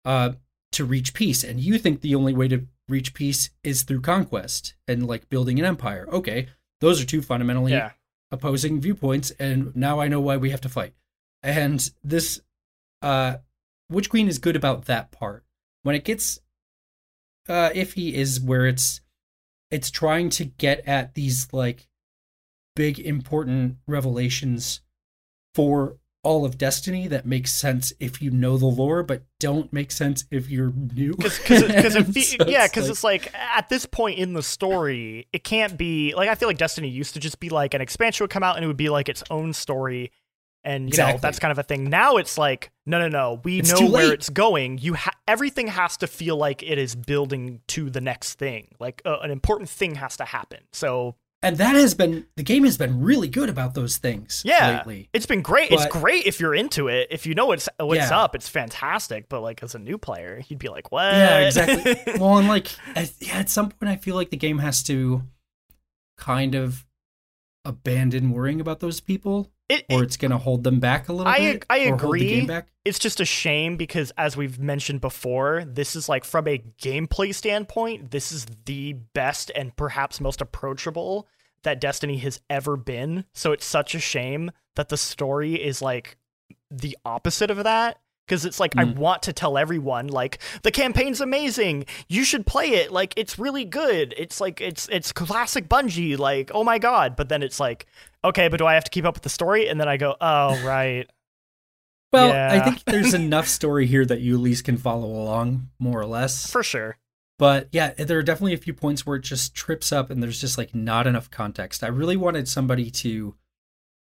uh to reach peace and you think the only way to reach peace is through conquest and like building an empire. Okay, those are two fundamentally Yeah. opposing viewpoints, and now I know why we have to fight. And this, uh, Witch Queen is good about that part. When it gets uh iffy is where it's it's trying to get at these like big important revelations for all of Destiny that makes sense if you know the lore, but don't make sense if you're new. because because And fe- so yeah it's because like- it's like at this point in the story it can't be like i feel like destiny used to just be like an expansion would come out and it would be like its own story and you know that's kind of a thing. Now it's like no no no we It's know where it's going. You ha- everything has to feel like it is building to the next thing. Like uh, an important thing has to happen. So and that has been the game has been really good about those things yeah lately. it's been great it's great if you're into it if you know what's what's Yeah. up it's fantastic but like as a new player you'd be like what Yeah, exactly. well, and like, at, yeah, at some point, I feel like the game has to kind of abandon worrying about those people, It- or it's going to hold them back a little I- bit. I or hold the agree. it's just a shame because as we've mentioned before this is like from a gameplay standpoint this is the best and perhaps most approachable that destiny has ever been so it's such a shame that the story is like the opposite of that because it's like i Mm. want to tell everyone like the campaign's amazing you should play it like it's really good it's like it's it's classic bungie like oh my god but then it's like okay but do i have to keep up with the story and then i go oh right Well, Yeah. I think there's enough story here that you at least can follow along, more or less. for sure But yeah, there are definitely a few points where it just trips up and there's just like not enough context. I really wanted somebody to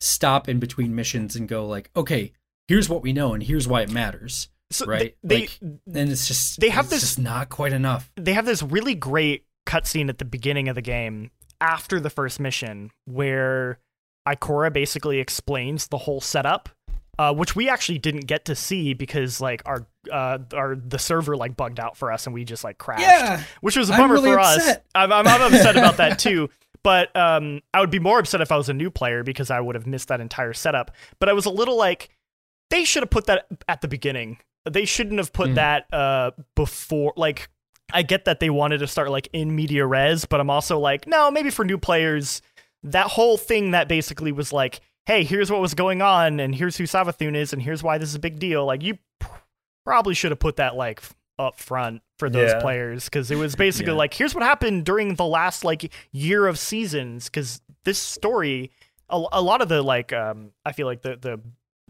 stop in between missions and go like, okay, here's what we know and here's why it matters. so Right? they, Like, And it's just They have this- not quite enough. they have this really great cutscene at the beginning of the game after the first mission where Ikora basically explains the whole setup, uh, which we actually didn't get to see because like our uh, our the server like bugged out for us and we just like crashed, Yeah. which was a bummer really for us. upset. I'm, I'm, I'm upset about that too. But um, I would be more upset if I was a new player because I would have missed that entire setup. But I was a little like, they should have put that at the beginning. They shouldn't have put Mm. that uh, before. Like, I get that they wanted to start like in media res, but I'm also like, no, maybe for new players, that whole thing that basically was like, hey, here's what was going on, and here's who Savathun is, and here's why this is a big deal. Like, you probably should have put that like up front for those Yeah. players because it was basically Yeah. like, here's what happened during the last like year of seasons. Because this story, a, a lot of the like, um, I feel like the the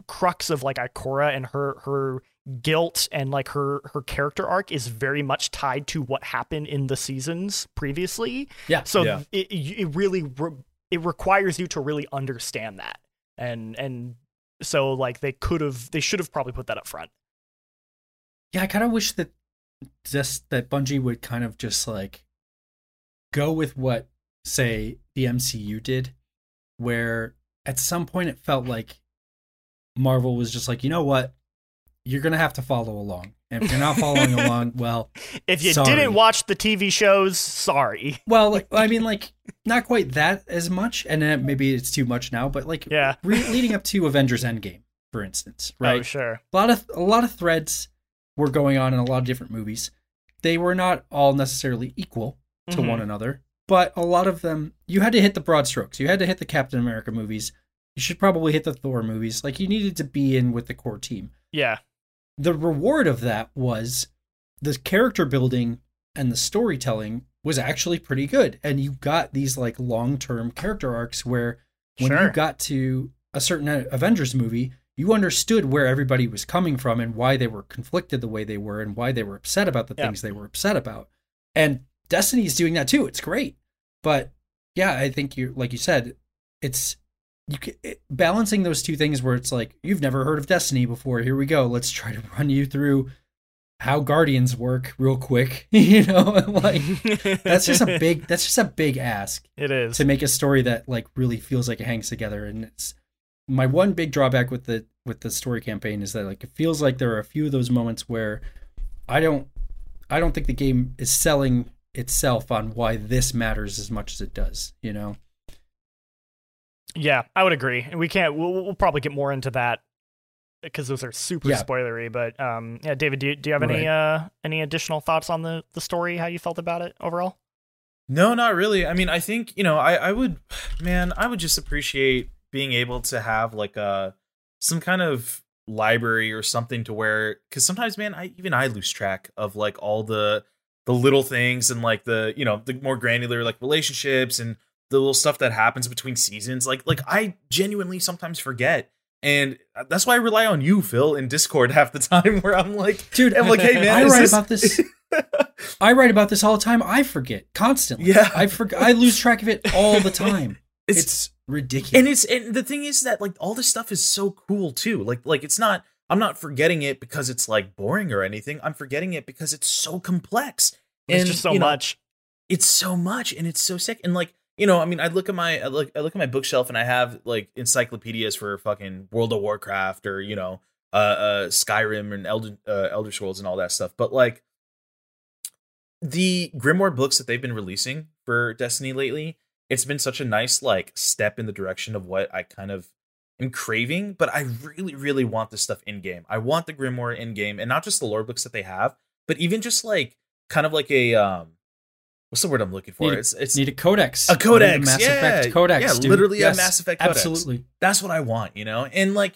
crux of like Ikora and her her guilt and like her her character arc is very much tied to what happened in the seasons previously. Yeah. So Yeah. it it really re- it requires you to really understand that, and and so like they could have they should have probably put that up front. Yeah, I kind of wish that just that Bungie would kind of just like go with what say the MCU did where at some point it felt like Marvel was just like, "You know what? You're going to have to follow along." And if you're not following along, well, If you Sorry. didn't watch the TV shows, sorry. well, like, I mean like not quite that as much and then maybe it's too much now, but like Yeah. re- leading up to Avengers Endgame, for instance, right? Oh, sure. a lot of a lot of threads were going on in a lot of different movies. They were not all necessarily equal to Mhm. one another, but a lot of them you had to hit the broad strokes. You had to hit the Captain America movies. You should probably hit the Thor movies. Like you needed to be in with the core team. Yeah. The reward of that was the character building and the storytelling was actually pretty good. And you got these like long-term character arcs where when Sure. you got to a certain Avengers movie, you understood where everybody was coming from and why they were conflicted the way they were and why they were upset about the Yeah. things they were upset about. And Destiny's doing that too. It's great. But yeah, I think you like you said, it's you ca- it, balancing those two things where it's like you've never heard of Destiny before. Here we go. Let's try to run you through how Guardians work real quick. you know, like that's just a big that's just a big ask It is. to make a story that like really feels like it hangs together and it's my one big drawback with the with the story campaign is that like it feels like there are a few of those moments where i don't i don't think the game is selling itself on why this matters as much as it does you know Yeah, I would agree. And we can't. We'll, we'll probably get more into that because those are super Yeah. spoilery. But um, yeah, David, do you, do you have any uh any additional thoughts on the the story? How you felt about it overall? No, not really. I mean, I think you know, I I would, man, I would just appreciate being able to have like a some kind of library or something to where because sometimes, man, I even I lose track of like all the the little things and like the you know the more granular like relationships and the little stuff that happens between seasons. Like like I genuinely sometimes forget. And that's why I rely on you, Phil, in Discord half the time, where I'm like, Dude, I'm like, hey man, I write this- about this. I write about this all the time. I forget constantly. Yeah. I forget. I lose track of it all the time. It's- it's, ridiculous. and it's and the thing is that like all this stuff is so cool too like like it's not i'm not forgetting it because it's like boring or anything i'm forgetting it because it's so complex It's just so you know, much. it's so much and it's so sick and like you know i mean i look at my I look, I look at my bookshelf and i have like encyclopedias for fucking world of warcraft or you know uh, uh skyrim and elder uh, elder scrolls and all that stuff. But like the grimoire books that they've been releasing for destiny lately it's been such a nice like step in the direction of what i kind of am craving but i really really want this stuff in game i want the grimoire in game and not just the lore books that they have but even just like kind of like a um what's the word i'm looking for Need a- it's it's Need a codex. a codex Need Mass yeah, Effect codex. yeah dude. literally Yes, a mass effect codex Absolutely. that's what I want, you know? And like,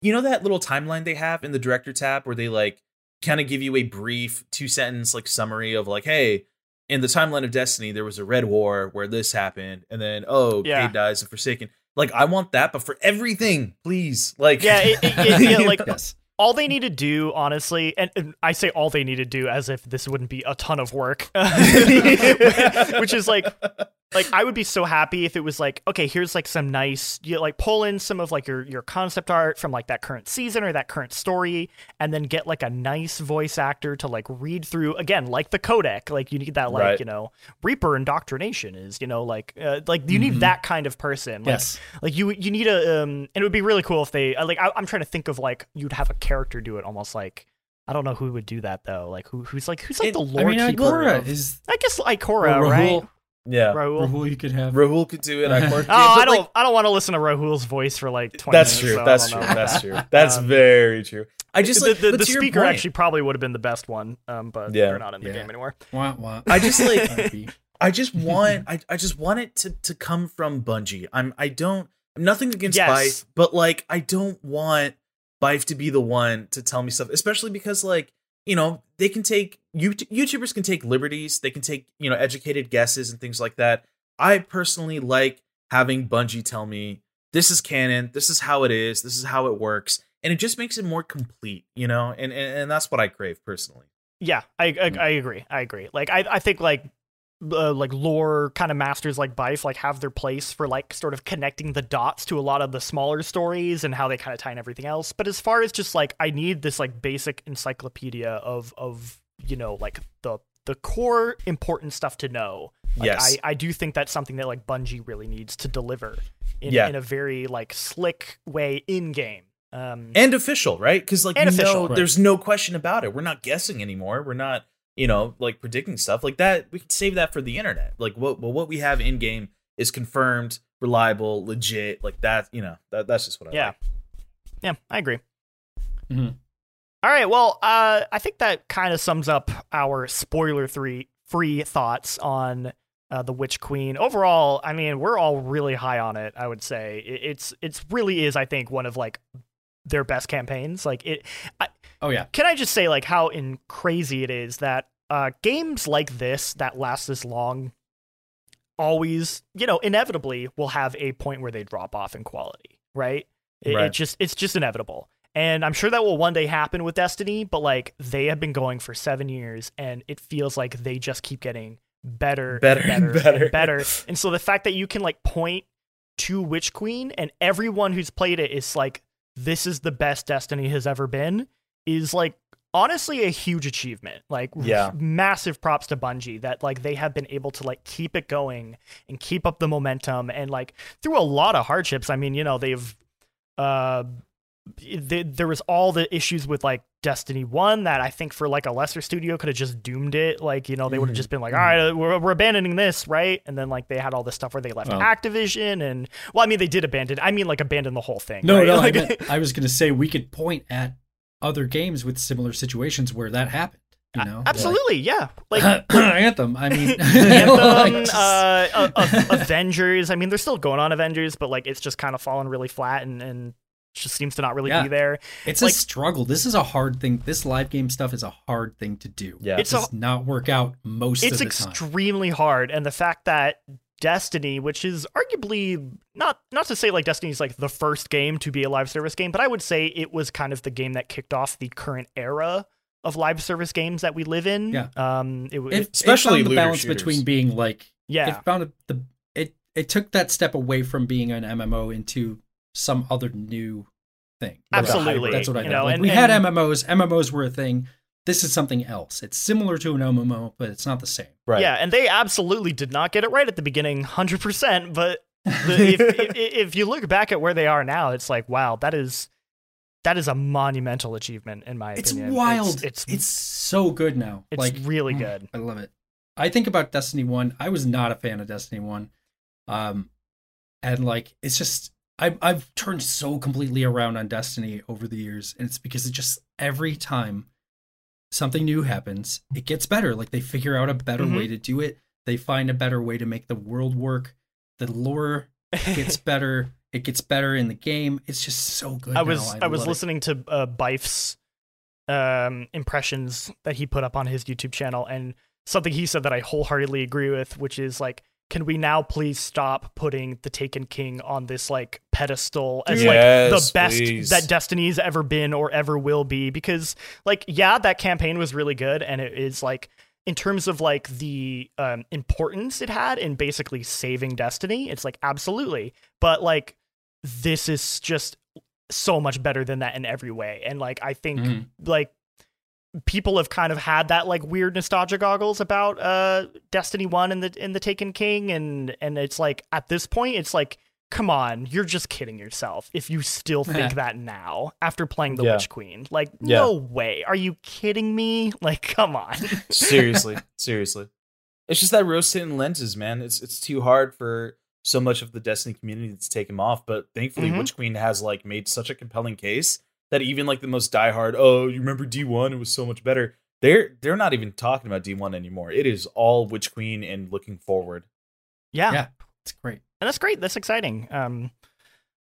you know that little timeline they have in the director tab where they like kind of give you a brief two sentence like summary of like, hey, in the timeline of Destiny, there was a red war where this happened, and then oh, Yeah. Cayde dies and Forsaken. Like, I want that, but for everything, please. Like, Yeah, it- it- it- yeah, like- Yes. All they need to do, honestly, and, and I say all they need to do as if this wouldn't be a ton of work, which is like, like I would be so happy if it was like, okay, here's like some nice, you like pull in some of like your your concept art from like that current season or that current story, and then get like a nice voice actor to like read through again, like the codec, like you need that like Right. you know Reaper indoctrination is you know like uh, like you Mhm. need that kind of person, like, Yes. like you you need a um and it would be really cool if they uh, like I, i'm trying to think of like you'd have a character do it almost like i don't know who would do that though like who who's like who's like It- the I lore mean, keeper Ikora of- is i guess Ikora, or right Rahool. Yeah. Rahool. Rahool you could have. Rahool could do it. I, oh, I don't. like, I don't want to listen to Rahool's voice for like twenty. that's minutes, true. so That's true. That's true. That's Um, very true. I just the like the, but the speaker point, actually probably would have been the best one, um, but Yeah. they're not in the Yeah. game anymore. Wah, wah. I just, like- I just want I, I just want it to to come from Bungie. I'm I don't I'm nothing against Yes. Byf, but like I don't want Byf to be the one to tell me stuff, especially because like, you know, they can take you YouTubers can take liberties, they can take, you know, educated guesses and things like that. I personally like having Bungie tell me this is canon, this is how it is, this is how it works, and it just makes it more complete, you know? And and, and that's what I crave personally. Yeah, I I, I agree. I agree. Like I I think like uh, like lore kind of masters like Byf like have their place for like sort of connecting the dots to a lot of the smaller stories and how they kind of tie in everything else. But as far as just like I need this like basic encyclopedia of of you know like the the core important stuff to know. Like, Yes. I I do think that's something that like Bungie really needs to deliver in Yeah. in a very like slick way in game. Um, and official, right? Because like And you official. know, Right. there's no question about it. We're not guessing anymore. We're not, you know, like predicting stuff like that. We can save that for the internet. Like what, well, what we have in game is confirmed, reliable, legit. Like that, you know, that, that's just what I Yeah. like. Yeah, I agree. Mhm. All right, well, uh, I think that kind of sums up our spoiler three free thoughts on uh, the Witch Queen. Overall, I mean, we're all really high on it. I would say it, it's it's really is. I think one of like their best campaigns. Like it. I, Oh yeah. can I just say like how in crazy it is that uh, games like this that last this long always, you know, inevitably will have a point where they drop off in quality, right? It, it just it's just inevitable. And I'm sure that will one day happen with Destiny, but like they have been going for 7 years and it feels like they just keep getting better Better and better, better. and better. And so the fact that you can like point to Witch Queen and everyone who's played it is like this is the best Destiny has ever been is like honestly a huge achievement. Like Yeah. massive props to Bungie that like they have been able to like keep it going and keep up the momentum and like through a lot of hardships. I mean, you know, they've uh there was all the issues with like Destiny 1 that I think for like a lesser studio could have just doomed it. Like, you know, they would have Mhm. just been like, all right, we're, we're abandoning this, right? And then like they had all this stuff where they left Well- Activision and, well, I mean, they did abandon, I mean, like abandon the whole thing. No, right? no, I, meant, I was going to say we could point at other games with similar situations where that happened. You know, Absolutely, yeah. Like, Like, Anthem. I mean, Anthem, like, just- uh, uh, Avengers. I mean, they're still going on Avengers, but like it's just kind of fallen really flat and and just seems to not really Yeah. be there. it's like- a struggle. This is a hard thing. This live game stuff is a hard thing to do. Yeah. it It's a- does not work out most It's of the time. It's extremely hard, and the fact that Destiny, which is arguably not not to say like Destiny's like the first game to be a live service game, but I would say it was kind of the game that kicked off the current era of live service games that we live in. Yeah. Um. It, It, it, Especially it found the balance shooters. between being like yeah. it found the it it took that step away from being an MMO into some other new thing. Absolutely. That's what I You meant. know, Like, and- we had MMOs. MMOs were a thing. This is something else. It's similar to an MMO, but it's not the same. Right. Yeah, and they absolutely did not get it right at the beginning, hundred percent. But the, if, if if you look back at where they are now, it's like, wow, that is that is a monumental achievement in my opinion. It's opinion. wild. It's It's, so good now. it's like really mm, good. I love it. I think about Destiny One. I was not a fan of Destiny One, um, and like it's just I've I've turned so completely around on Destiny over the years, and it's because it just every time something new happens, it gets better. Like they figure out a better Mhm. way to do it. They find a better way to make the world work. The lore gets better. It gets better in the game. It's just so good. I now. was I, was love it. listening to uh, Byf's um, impressions that he put up on his YouTube channel, and something he said that I wholeheartedly agree with, which is like, can we now please stop putting the Taken King on this like pedestal as like the best please. that Destiny's ever been or ever will be? Because like, yeah, that campaign was really good, and it is like. In terms of like the um, importance it had in basically saving Destiny, it's like absolutely. But like this is just so much better than that in every way. And like I think Mhm. like people have kind of had that like weird nostalgia goggles about uh Destiny 1 and the and the Taken King and and it's like at this point it's like come on, you're just kidding yourself if you still think that now after playing the Yeah. Witch Queen. Like Yeah. no way. Are you kidding me? Like come on. seriously, seriously. It's just that rose tinted lenses, man. It's it's too hard for so much of the Destiny community to take him off. But thankfully, Mhm. Witch Queen has like made such a compelling case that even like the most diehard, oh, you remember D one? It was so much better. They're they're not even talking about D one anymore. It is all Witch Queen and looking forward. yeah. Yeah. It's great. And that's great. That's exciting. Um,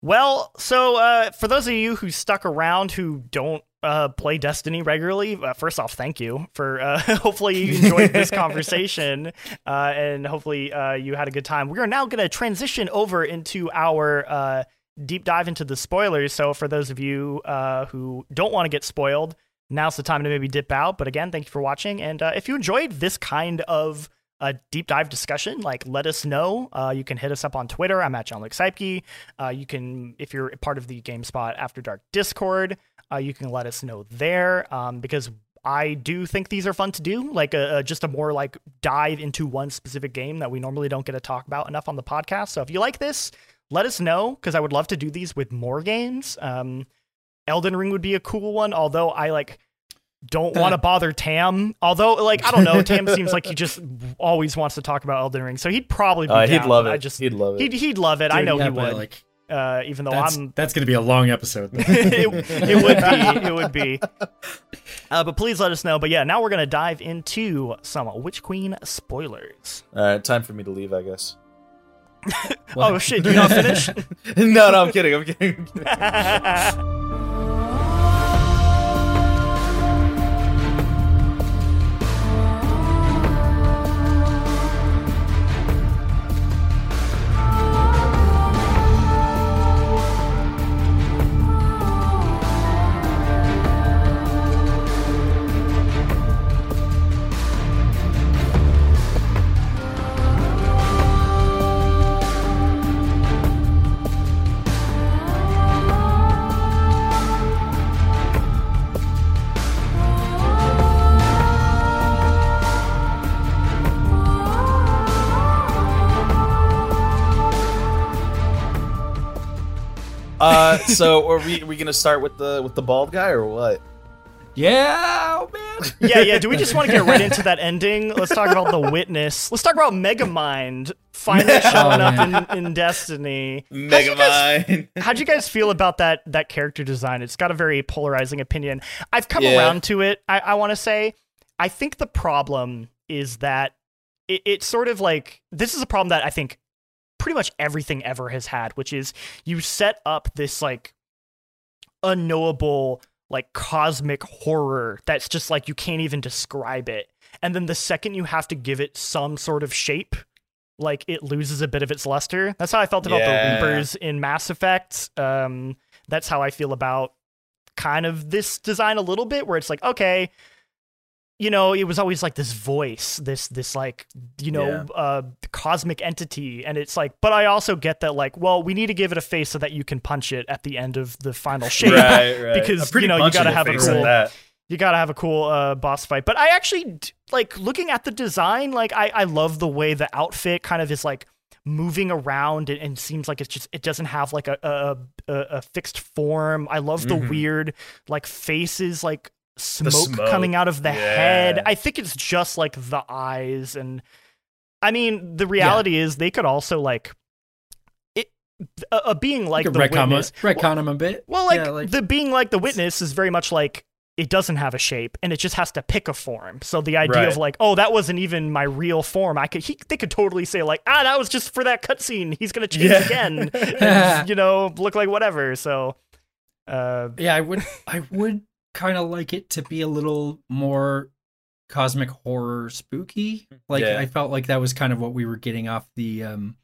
well, so uh, for those of you who stuck around who don't uh, play Destiny regularly, uh, first off, thank you for. Uh, hopefully, you enjoyed this conversation, uh, and hopefully, uh, you had a good time. We are now going to transition over into our uh, deep dive into the spoilers. So, for those of you uh, who don't want to get spoiled, now's the time to maybe dip out. But again, thank you for watching, and uh, if you enjoyed this kind of a deep dive discussion, like let us know. Uh, you can hit us up on Twitter. I'm at Jean-Luc Seipke. Uh, you can, if you're a part of the GameSpot After Dark Discord, uh, you can let us know there um, because I do think these are fun to do. Like a, a- just a more like dive into one specific game that we normally don't get to talk about enough on the podcast. So if you like this, let us know because I would love to do these with more games. Um, Elden Ring would be a cool one, although I like don't want to bother Tam. Although, like, I don't know, Tam seems like he just always wants to talk about Elden Ring, so he'd probably be Uh, he'd love it. I just he'd love it. he'd he'd love it. I know yeah, he would. Like uh, even though that's, I'm that's going to be a long episode. it, it would be. It would be. Uh, but please let us know. But yeah, now we're gonna dive into some Witch Queen spoilers. All right, time for me to leave, I guess. Oh shit! Do you not finish? no, no, I'm kidding. I'm kidding. I'm kidding. Uh, so are we we gonna start with the with the bald guy or what? Yeah, oh man. yeah, yeah. Do we just want to get right into that ending? Let's talk about the witness. Let's talk about Megamind finally oh, showing Oh, up in, in Destiny. Megamind. How'd you guys feel about that that character design? It's got a very polarizing opinion. I've come Yeah. around to it. I, I want to say. I think the problem is that it, it's sort of like this is a problem that I think pretty much everything ever has had, which is you set up this like unknowable like cosmic horror that's just like you can't even describe it. And then the second you have to give it some sort of shape, like it loses a bit of its luster. That's how I felt about Yeah. the Reapers in Mass Effect. Um, that's how I feel about kind of this design a little bit, where it's like, okay, you know, it was always like this voice, this this like, you know, uh cosmic entity. And it's like, but I also get that, like, well, we need to give it a face so that you can punch it at the end of the final shape. right, right. Because, you know, you gotta have a cool- you gotta have a cool uh, boss fight. But I actually like looking at the design. Like I, I love the way the outfit kind of is like moving around and, and seems like it's just it doesn't have like a a, a, fixed form. I love the Mhm. weird like faces like smoke, smoke, coming out of the head. I think it's just like the eyes and I mean the reality is they could also like it a, a being like Like the retcon, witness. retcon him a bit. Well, like, Yeah, like- the being like the witness is very much like it doesn't have a shape and it just has to pick a form. So the idea Right. of like, oh, that wasn't even my real form. I could he, they could totally say like, ah, that was just for that cutscene. He's gonna change Yeah. again, and, you know, look like whatever. So, uh, Yeah, I would I would kind of like it to be a little more cosmic horror spooky. Like Yeah. I felt like that was kind of what we were getting off the um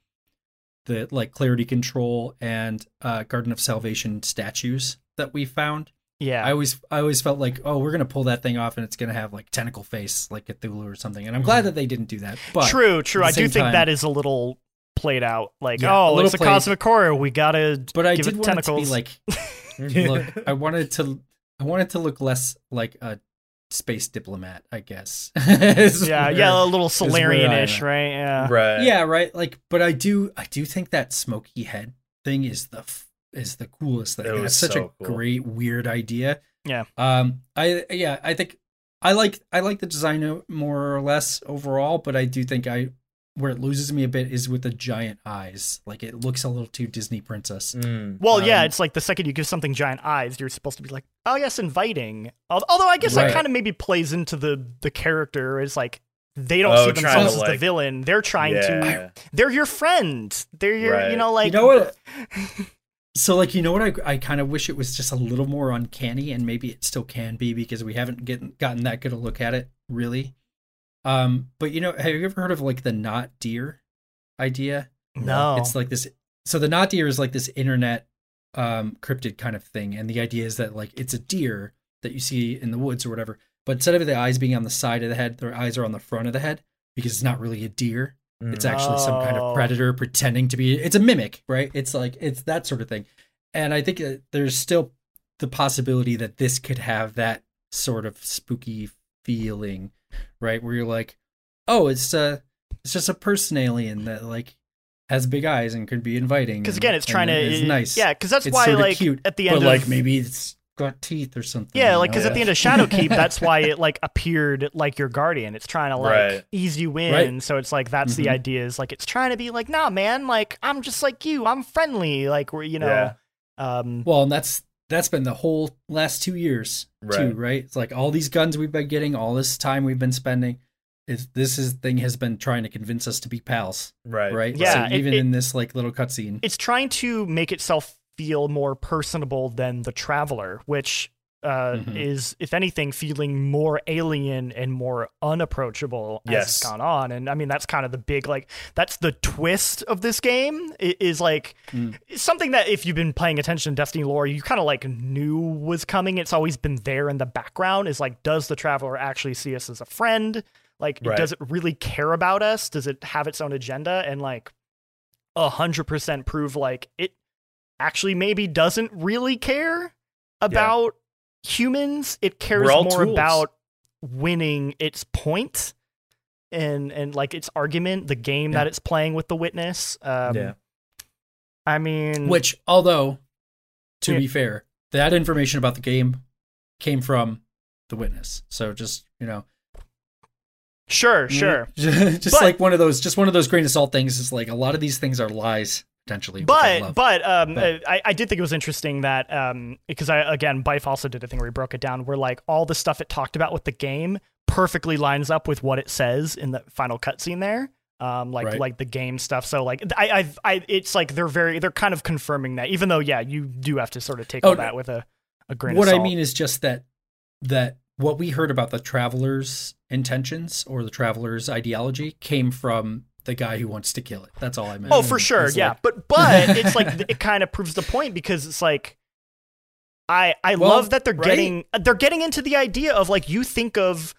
the like clarity control and uh Garden of Salvation statues that we found. yeah, I always I always felt like, oh, we're gonna pull that thing off and it's gonna have like tentacle face like Cthulhu or something. And I'm glad that they didn't do that. But true, true. I do think time- that is a little played out. Like, Yeah, oh, little it's a cosmic horror. We gotta but I give did it want tentacles. it to be like look, I wanted to I wanted to look less like a space diplomat, I guess. Yeah, where- yeah, a little Solarian-ish, right? Yeah. right. Yeah, right. Like, but I do, I do think that smoky head thing is the f- is the coolest thing. It It's was such so a cool. great weird idea. Yeah. Um. I yeah. I think I like I like the design more or less overall, but I do think I where it loses me a bit is with the giant eyes. Like it looks a little too Disney princess. Mm. Well, yeah, Um, it's like the second you give something giant eyes, you're supposed to be like, oh yes, inviting. Although I guess that kind of maybe plays into the the character is like they don't Oh, see themselves to, as the villain. They're trying to. They're your friend. They're your. You know, like you know what? So like you know what I I kind of wish it was just a little more uncanny and maybe it still can be because we haven't getting gotten that good a look at it really. Um but you know have you ever heard of like the not deer idea? No. It's like this so the not deer is like this internet um cryptid kind of thing and the idea is that like it's a deer that you see in the woods or whatever but instead of the eyes being on the side of the head their eyes are on the front of the head because it's not really a deer it's Mm. actually some kind Oh. of predator pretending to be. It's a mimic, right? It's like it's that sort of thing. And I think that there's still the possibility that this could have that sort of spooky feeling, right? Where you're like, oh, it's uh it's just a person alien that like has big eyes and could be inviting. because again, it's and trying to. It's nice. Yeah, because that's It's why like cute, at the end but like maybe it's got teeth or something. Yeah, you like know? because at the end of Shadowkeep, that's why it like appeared like your guardian. It's trying to like Right. ease you in. Right. So it's like that's the Mhm. idea is like it's trying to be like, nah, man, like I'm just like you. I'm friendly. Like we're you know. Yeah. Um. Well, and that's that's been the whole last two years too, Right. right? It's like all these guns we've been getting, all this time we've been spending. Is this is thing has been trying to convince us to be pals, Right. right? Yeah, So it- even it- in this like little cutscene, it's trying to make itself feel more personable than the traveler which uh, Mhm. is if anything feeling more alien and more unapproachable as Yes. it's gone on and i mean that's kind of the big like that's the twist of this game is like Mm. something that if you've been paying attention to destiny lore you kind of like knew was coming it's always been there in the background is like does the traveler actually see us as a friend like Right. does it really care about us does it have its own agenda and like a hundred percent prove like it actually maybe doesn't really care about humans. It cares more tools. about winning its point and and like its argument, the game Yeah. that it's playing with the witness. Um, Yeah. I mean, which although to Yeah. be fair, that information about the game came from the witness. So just you know, Sure, sure. just But- like one of those, just one of those grain of salt things. Is like a lot of these things are lies potentially. But but um, But- uh, I, I did think it was interesting that um because I again Byf also did a thing where he broke it down where like all the stuff it talked about with the game perfectly lines up with what it says in the final cutscene there. Um, like Right. like the game stuff. So like I I've, I it's like they're very they're kind of confirming that even though yeah you do have to sort of take Oh, all that with a a grain what I mean is just that that what we heard about the traveler's intentions or the traveler's ideology came from the guy who wants to kill it. That's all I meant. Oh, for sure, It's yeah. like- but but it's like it kind of proves the point because it's like I I Well, love that they're right? getting they're getting into the idea of like you think of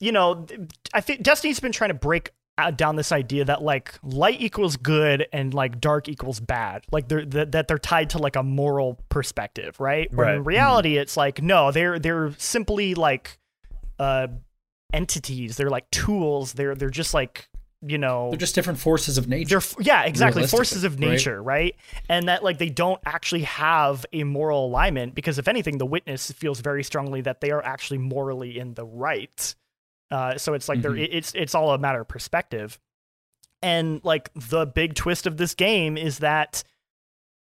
you know I think Destiny's been trying to break down this idea that like light equals good and like dark equals bad like they're that, that they're tied to like a moral perspective right when in Right. reality it's like no they're they're simply like uh entities they're like tools they're they're just like you know they're just different forces of nature. they're yeah exactly. Forces of nature right? and that like they don't actually have a moral alignment because if anything the witness feels very strongly that they are actually morally in the right. Uh, so it's like they're Mhm. it's it's all a matter of perspective. And like the big twist of this game is that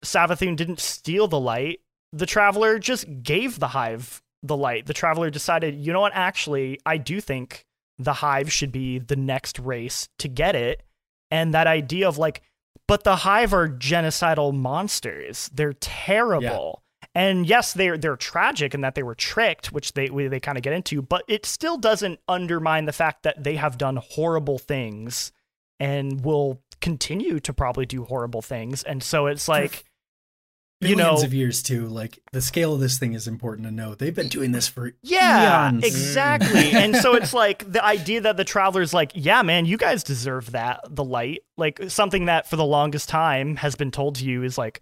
Savathun didn't steal the light. The traveler just gave the hive the light. The traveler decided you know what? Actually i do think the hive should be the next race to get it. And that idea of like but the hive are genocidal monsters. They're terrible. And yes they're they're tragic in that they were tricked which they we- they kind of get into but it still doesn't undermine the fact that they have done horrible things and will continue to probably do horrible things. And so it's like you know of years too. Like the scale of this thing is important to know. They've been doing this for Yeah, eons. exactly. Mm. and so it's like the idea that the traveler's like, yeah, man, you guys deserve that, the light. Like something that for the longest time has been told to you is like,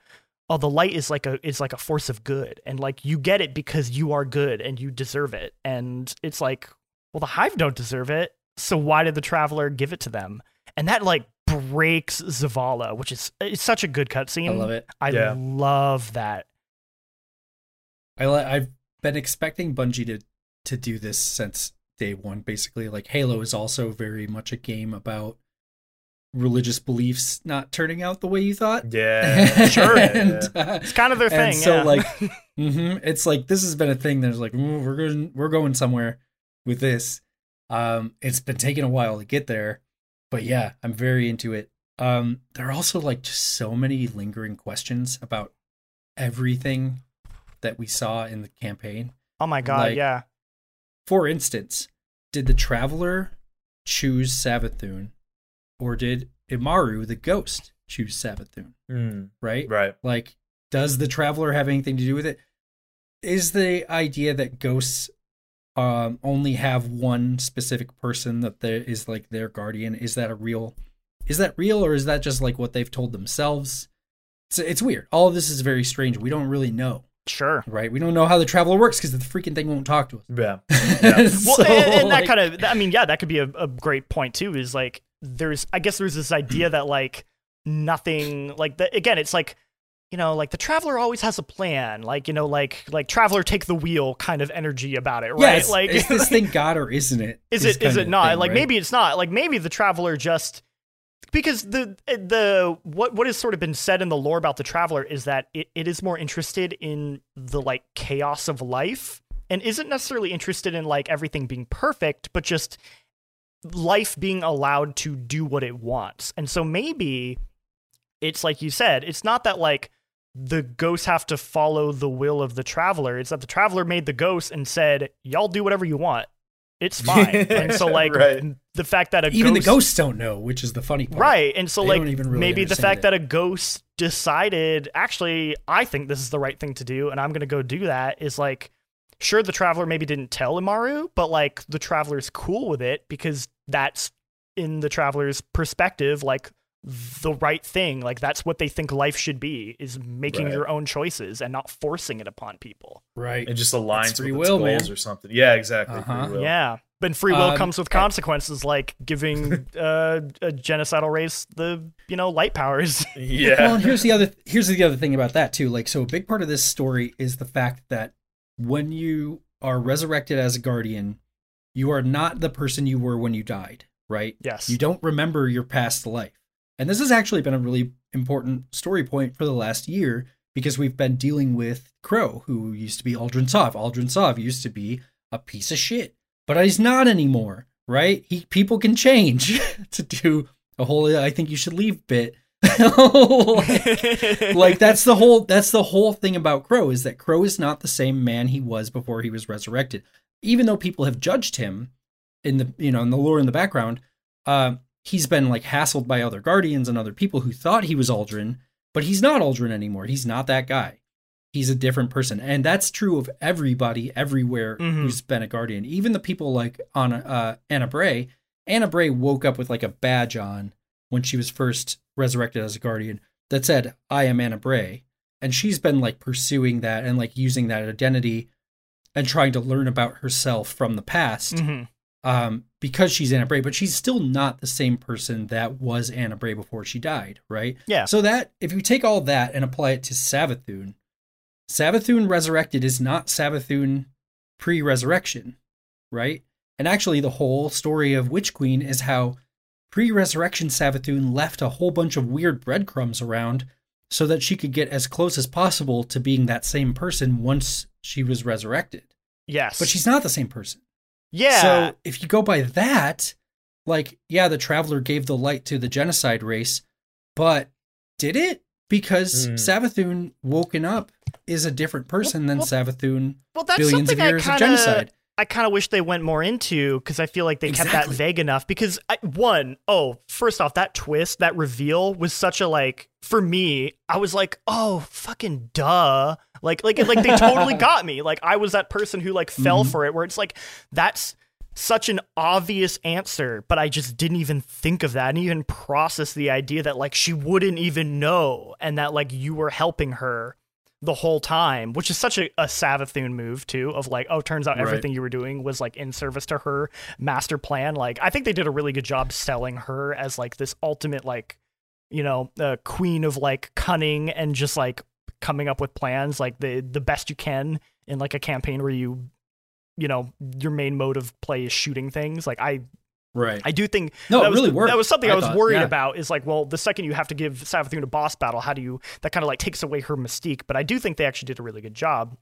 oh, the light is like a is like a force of good. And like you get it because you are good and you deserve it. And it's like, well, the hive don't deserve it. So why did the traveler give it to them? And that like breaks Zavala, which is it's such a good cutscene. I love it. I Yeah. love that. I li- I've been expecting Bungie to to do this since day one. Basically, like Halo is also very much a game about religious beliefs not turning out the way you thought. Yeah, Sure. and, Yeah. uh, It's kind of their thing. so yeah. like, hmm it's like this has been a thing. There's like "Ooh, we're going we're going somewhere with this. Um, it's been taking a while to get there, but yeah, I'm very into it. Um, there are also like just so many lingering questions about everything that we saw in the campaign. oh my god, like- yeah. For instance, did the traveler choose Savathun, or did Immaru the ghost choose Savathun? Mm, Right? right. Like, does the traveler have anything to do with it? Is the idea that ghosts um, only have one specific person that there is like their guardian? Is that a real? Is that real, or is that just like what they've told themselves? It's, it's weird. All of this is very strange. We don't really know, Sure. right? We don't know how the traveler works because the freaking thing won't talk to us. Yeah. Well, So, and, and that like- kind of, I mean, yeah, that could be a, a great point too. Is like, there's, I guess, there's this idea that like nothing, like the, again, it's like, you know, like the traveler always has a plan. Like, you know, like like traveler take the wheel kind of energy about it, right? Yes, like, is this thing God or isn't it? is it is it not? thing, like right? maybe it's not. Like maybe the traveler just because the the what what has sort of been said in the lore about the traveler is that it, it is more interested in the like chaos of life and isn't necessarily interested in like everything being perfect, but just life being allowed to do what it wants. And so maybe it's like you said, it's not that like the ghosts have to follow the will of the traveler. It's that the traveler made the ghosts and said, "Y'all do whatever you want. It's fine." and so like Right. the fact that a even ghost, the ghosts don't know, which is the funny part. right, and so They like really maybe the fact it. that a ghost decided, actually, I think this is the right thing to do, and I'm gonna go do that is like. Sure, the traveler maybe didn't tell Immaru, but like the traveler's cool with it because that's in the traveler's perspective, like the right thing. Like that's what they think life should be is making Right. your own choices and not forcing it upon people. Right. It just aligns It's free with will, its goals man. or something. Yeah, exactly. Uh-huh. will. Yeah. But free will Um, comes with consequences, like giving uh, a genocidal race the you know light powers. Yeah. Well, and here's the other here's the other thing about that too. Like, so a big part of this story is the fact that when you are resurrected as a guardian, you are not the person you were when you died, right? yes. You don't remember your past life. And this has actually been a really important story point for the last year because we've been dealing with Crow, who used to be Aldren Sov. Aldren Sov used to be a piece of shit, but he's not anymore, right? He people can change to do a whole I think you should leave bit. like that's the whole that's the whole thing about Crow is that Crow is not the same man he was before he was resurrected. Even though people have judged him in the you know in the lore in the background, uh, he's been like hassled by other guardians and other people who thought he was Aldren, but he's not Aldren anymore. He's not that guy. He's a different person, and that's true of everybody everywhere Mhm. who's been a guardian. Even the people like on uh, Ana Bray. Ana Bray woke up with like a badge on when she was first resurrected as a guardian that said, I am Ana Bray. And she's been like pursuing that and like using that identity and trying to learn about herself from the past Mhm. Um, because she's Ana Bray, but she's still not the same person that was Ana Bray before she died, right? Yeah. So that if you take all that and apply it to Savathun, Savathun resurrected is not Savathun pre-resurrection, right? And actually, the whole story of Witch Queen is how pre-resurrection Savathun left a whole bunch of weird breadcrumbs around so that she could get as close as possible to being that same person once she was resurrected. Yes. But she's not the same person. Yeah. So if you go by that, like, yeah, the traveler gave the light to the genocide race, but did it? Because Hmm. Savathun woken up is a different person than well, Savathun well, that's billions of something years I of kinda, genocide. I kind of wish they went more into because I feel like they kept that vague enough. Because I, one, oh, first off, that twist, that reveal was such a like for me. I was like, oh, fucking duh. Like, like, like they totally got me. Like I was that person who like fell Mhm. for it. Where it's like that's such an obvious answer, but I just didn't even think of that and even process the idea that like she wouldn't even know and that like you were helping her the whole time, which is such a, a Savathun move too, of like, oh, turns out Right. everything you were doing was like in service to her master plan. Like, I think they did a really good job selling her as like this ultimate like, you know, uh, queen of like cunning and just like coming up with plans, like the the best you can in like a campaign where you, you know, your main mode of play is shooting things. Like I Right. I do think No, that it was, really worked. That was something I, I was thought, worried yeah. about. Is like, well, the second you have to give Savathun a boss battle, how do you? That kind of like takes away her mystique. But I do think they actually did a really good job.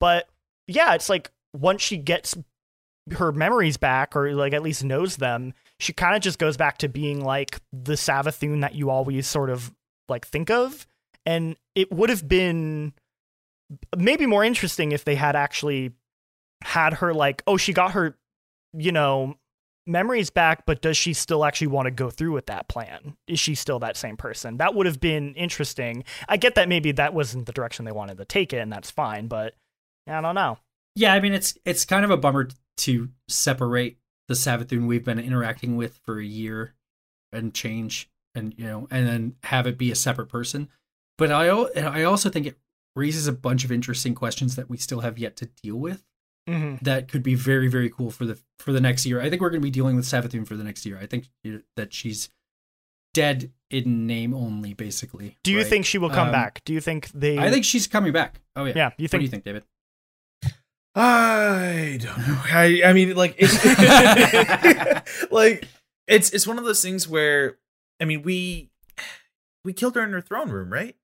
But yeah, it's like once she gets her memories back, or like at least knows them, she kind of just goes back to being like the Savathun that you always sort of like think of. And it would have been maybe more interesting if they had actually had her like, oh, she got her, you know, memories back, but does she still actually want to go through with that plan? Is she still that same person? That would have been interesting. I get that maybe that wasn't the direction they wanted to take it, and that's fine, but I don't know. Yeah, I mean it's it's kind of a bummer to separate the Savathun we've been interacting with for a year and change and you know and then have it be a separate person. But I I also think it raises a bunch of interesting questions that we still have yet to deal with Mm-hmm. that could be very very cool for the for the next year. I think we're going to be dealing with Savathun for the next year. I think that she's dead in name only basically. Do you right? think she will come Um, back? Do you think they? I think she's coming back. Oh yeah. Yeah. You What do think? you think, David? I don't know. I I mean, like it's like it's it's one of those things where I mean we we killed her in her throne room, right?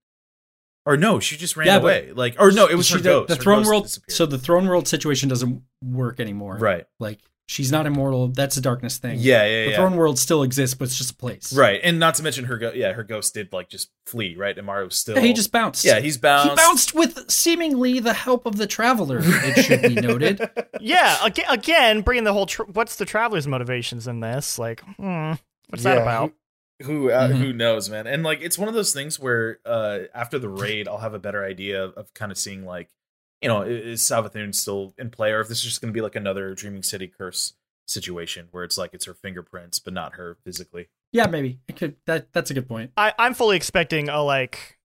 Or no, she just ran Yeah, but away. Like, or no, it was She her do- ghost. The Her throne ghost world. disappeared. So the throne world situation doesn't work anymore. right, Like she's not immortal. That's a darkness thing. yeah, yeah, The yeah. throne world still exists, but it's just a place. Right, and not to mention her, go- yeah, her ghost did like just flee, right? And Mario's still, Yeah, he just bounced. yeah, he's bounced. He bounced with seemingly the help of the traveler. It should be noted. yeah. Again, again, bringing the whole. Tra- what's the traveler's motivations in this? Like, hmm, what's that about? Who who, uh, Mhm. who knows, man? And like, it's one of those things where uh, after the raid, I'll have a better idea of, of kind of seeing like, you know, is Savathun still in play, or if this is just going to be like another Dreaming City curse situation where it's like it's her fingerprints, but not her physically. Yeah, maybe it could. That that's a good point. I, I'm fully expecting a like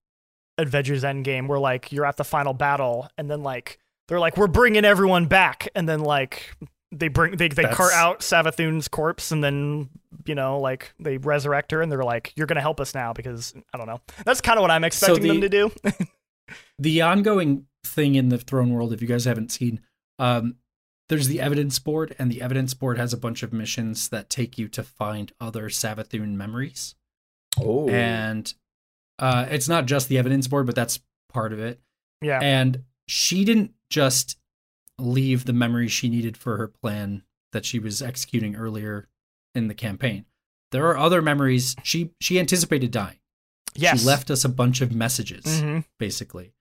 Avengers Endgame where like you're at the final battle and then like they're like we're bringing everyone back and then like they bring they they cart out Savathun's corpse and then you know like they resurrect her and they're like you're gonna help us now because I don't know. That's kind of what I'm expecting them the- to do. the ongoing thing in the throne world if you guys haven't seen um there's the evidence board and the evidence board has a bunch of missions that take you to find other Savathun memories. Oh, and uh it's not just the evidence board but that's part of it. Yeah, and she didn't just leave the memories she needed for her plan that she was executing earlier in the campaign. There are other memories. She she anticipated dying. Yes, she left us a bunch of messages Mhm. basically.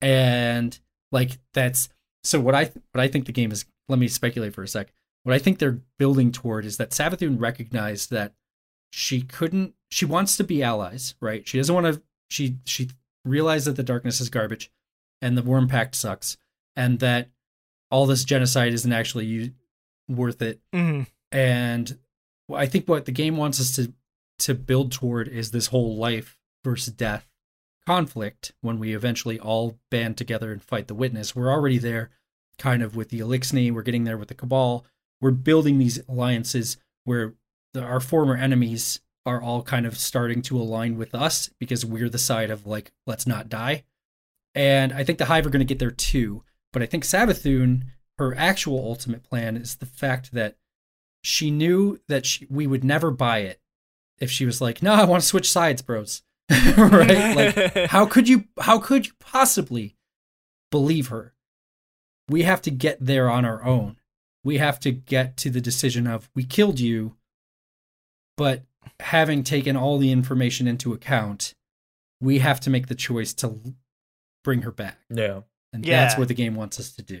And like that's so what i what i think the game is let me speculate for a sec. What i think they're building toward is that savathun recognized that she couldn't she wants to be allies right? She doesn't want to she she realized that the darkness is garbage and the worm pact sucks and that all this genocide isn't actually u- worth it Mhm. and I think what the game wants us to to build toward is this whole life versus death conflict when we eventually all band together and fight the witness. We're already there kind of with the Eliksni, we're getting there with the Cabal. We're building these alliances where the, our former enemies are all kind of starting to align with us because we're the side of like let's not die. And I think the Hive are going to get there too. But I think Savathun, her actual ultimate plan is the fact that she knew that she, we would never buy it if she was like, "No, I want to switch sides, bros." right? Like, how could you? How could you possibly believe her? We have to get there on our own. We have to get to the decision of we killed you, but having taken all the information into account, we have to make the choice to bring her back. yeah. And that's what the game wants us to do.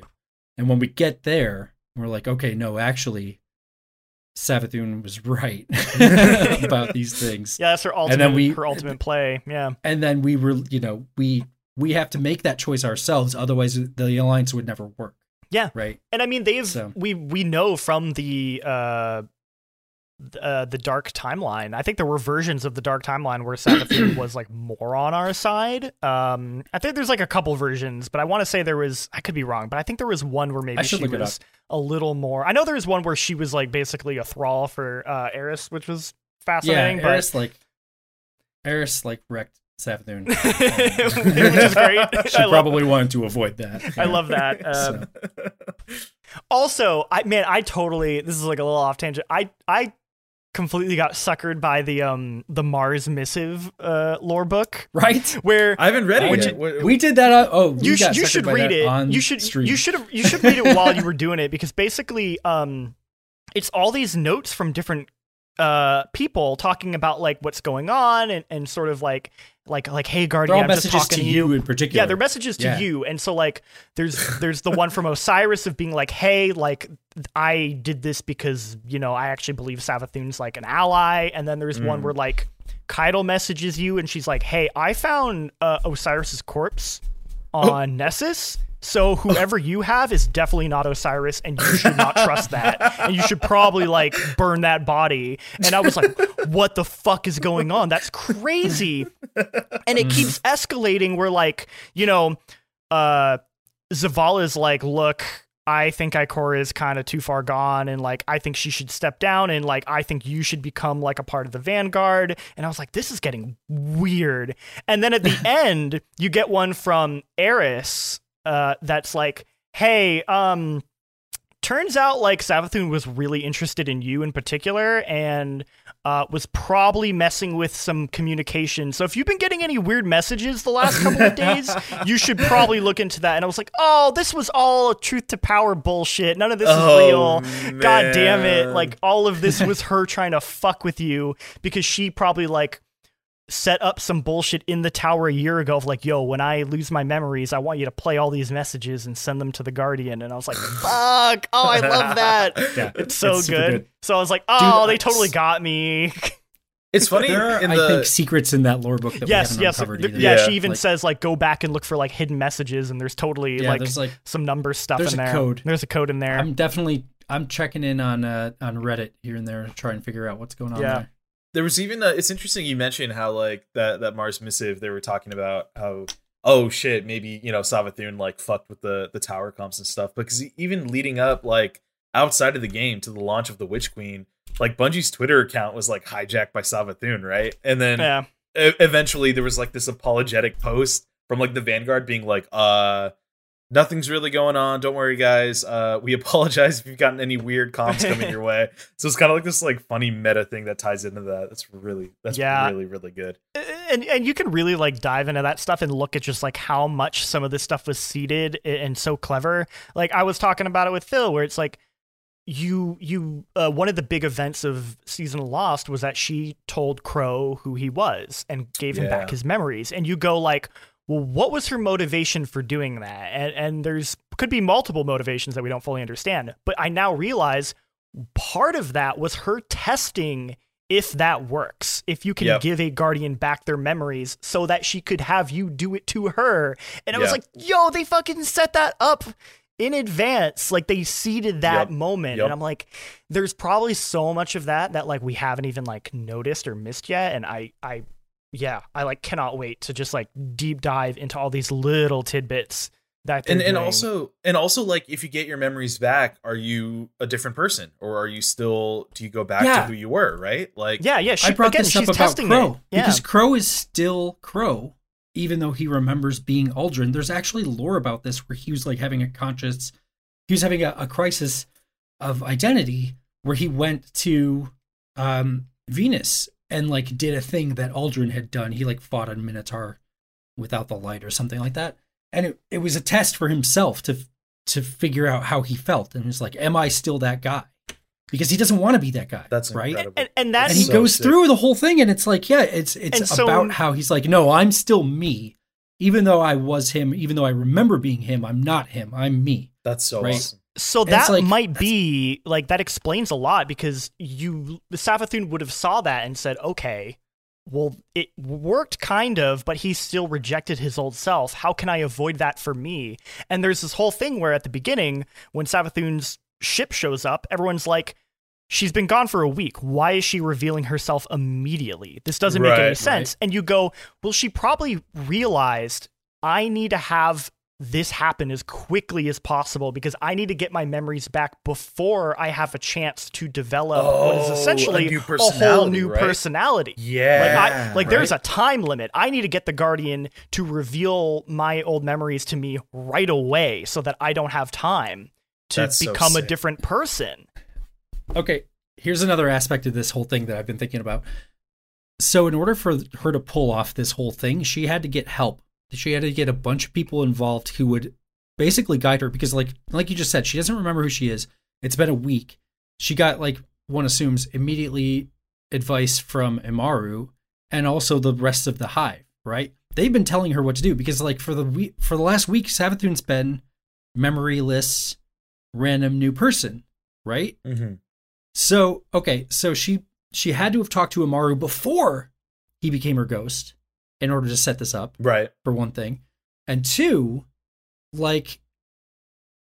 And when we get there, we're like, okay, no, actually, Savathun was right about these things. yeah, that's her ultimate and then we- her ultimate play. Yeah, And then we were, you know, we we have to make that choice ourselves, otherwise the alliance would never work. Yeah. Right. and I mean they've So- we we know from the uh uh, the dark timeline. I think there were versions of the dark timeline where Savathun was like more on our side. Um, I think there's like a couple versions, but I want to say there was. I could be wrong, but I think there was one where maybe she was a little more. I know there was one where she was like basically a thrall for uh, Eris, which was fascinating. Yeah. Eris like Eris like wrecked Savathun. but which is great. she I love- probably wanted to avoid that. I love that. Um, Also, I man, I totally this is like a little off tangent. I I completely got suckered by the um the Mars missive uh lore book right? where I haven't read it yet. you- We did that. On, oh, we you got should you should read it. On You should stream. you should have you should read it while you were doing it because basically um it's all these notes from different uh people talking about like what's going on and, and sort of like like like hey guardian I'm just talking to you in particular. Yeah, they're messages to Yeah. you. And so like there's there's the one from Osiris of being like, "Hey, like I did this because, you know, I actually believe Savathun's like an ally." And then there's one Mm. where like Caiatl messages you and she's like, "Hey, I found uh, Osiris's corpse on Nessus." So whoever you have is definitely not Osiris, and you should not trust that. And you should probably like burn that body. And I was like, "What the fuck is going on? That's crazy!" and it keeps escalating where like you know uh zavala's like look i think ikora is kind of too far gone and like i think she should step down and like i think you should become like a part of the vanguard and i was like this is getting weird and then at the end you get one from eris uh that's like hey um turns out like Savathun was really interested in you in particular and uh, was probably messing with some communication. So if you've been getting any weird messages the last couple of days, you should probably look into that. And I was like, oh, this was all truth to power bullshit. None of this is Oh, real. God damn it. Like all of this was her trying to fuck with you because she probably like set up some bullshit in the tower a year ago of like, yo, when I lose my memories, I want you to play all these messages and send them to the Guardian. And I was like, fuck. Oh, I love that. Yeah, It's so super good. So I was like, oh, they totally got me. It's funny There are, in I the think, secrets in that lore book that yes, we yes. uncovered th- either. yeah, Yeah. she even Like- says like go back and look for like hidden messages and there's totally yeah, like there's like some number stuff there's in a there. code. There's a code in there. I'm definitely I'm checking in on uh on Reddit here and there to try and figure out what's going on Yeah. there. There was even a, it's interesting you mentioned how like that that Mars missive they were talking about how oh shit maybe you know Savathun like fucked with the the tower comps and stuff because even leading up like outside of the game to the launch of the Witch Queen, like Bungie's Twitter account was like hijacked by Savathun, right? And then Yeah. e- eventually there was like this apologetic post from like the Vanguard being like, uh, nothing's really going on. Don't worry, guys. Uh, we apologize if you've gotten any weird comms coming your way. So it's kind of like this like funny meta thing that ties into that. That's really that's Yeah. really really good. and and you can really like dive into that stuff and look at just like how much some of this stuff was seeded and so clever. Like I was talking about it with Phil, where it's like you you uh, one of the big events of season Lost was that she told Crow who he was and gave him back his memories, and you go like. Well, what was her motivation for doing that? And, and there's could be multiple motivations that we don't fully understand. But I now realize part of that was her testing if that works. If you can Yep. give a guardian back their memories so that she could have you do it to her. And I was like, yo, they fucking set that up in advance. Like they seeded that Yep. moment. Yep. And I'm like, there's probably so much of that that like we haven't even like noticed or missed yet. And I I yeah, I like cannot wait to just like deep dive into all these little tidbits that And and doing. also and also like if you get your memories back, are you a different person or are you still do you go back Yeah. to who you were? Right? Like yeah, yeah. She, I brought again, this she's up about testing Crow. Yeah. because Crow is still Crow, even though he remembers being Aldren. There's actually lore about this where he was like having a conscious, he was having a, a crisis of identity where he went to um, Venus and like did a thing that Aldrin had done. He like fought a Minotaur without the light or something like that, and it, it was a test for himself to to figure out how he felt. And he was like, "Am I still that guy?" Because he doesn't want to be that guy. That's right incredible. and, and that's and he so goes sick. through the whole thing and it's like yeah it's it's And so- about how he's like no i'm still me even though i was him even though i remember being him i'm not him i'm me That's so Right. awesome. So And that like- might be like that explains a lot because you the Savathun would have saw that and said, okay, well it worked kind of, but he still rejected his old self. How can I avoid that for me? And there's this whole thing where at the beginning, when Savathun's ship shows up, everyone's like, she's been gone for a week. Why is she revealing herself immediately? This doesn't make Right, any right. sense. And you go, well, she probably realized I need to have this happen as quickly as possible because I need to get my memories back before I have a chance to develop what is Oh, a essentially new a whole new right? personality. Yeah. Like, I, like there's a time limit. I need to get the Guardian to reveal my old memories to me right away so that I don't have time to That's so become a different person. okay here's another aspect of this whole thing that i've been thinking about so in order for her to pull off this whole thing she had to get help she had to get a bunch of people involved who would basically guide her because like like you just said she doesn't remember who she is. It's been a week. She got like one assumes immediately advice from Immaru and also the rest of the hive right? They've been telling her what to do because like for the week for the last week Savathun's been memoryless random new person right? Mm-hmm. so okay, so she she had to have talked to Immaru before he became her ghost in order to set this up, Right. for one thing. And two, like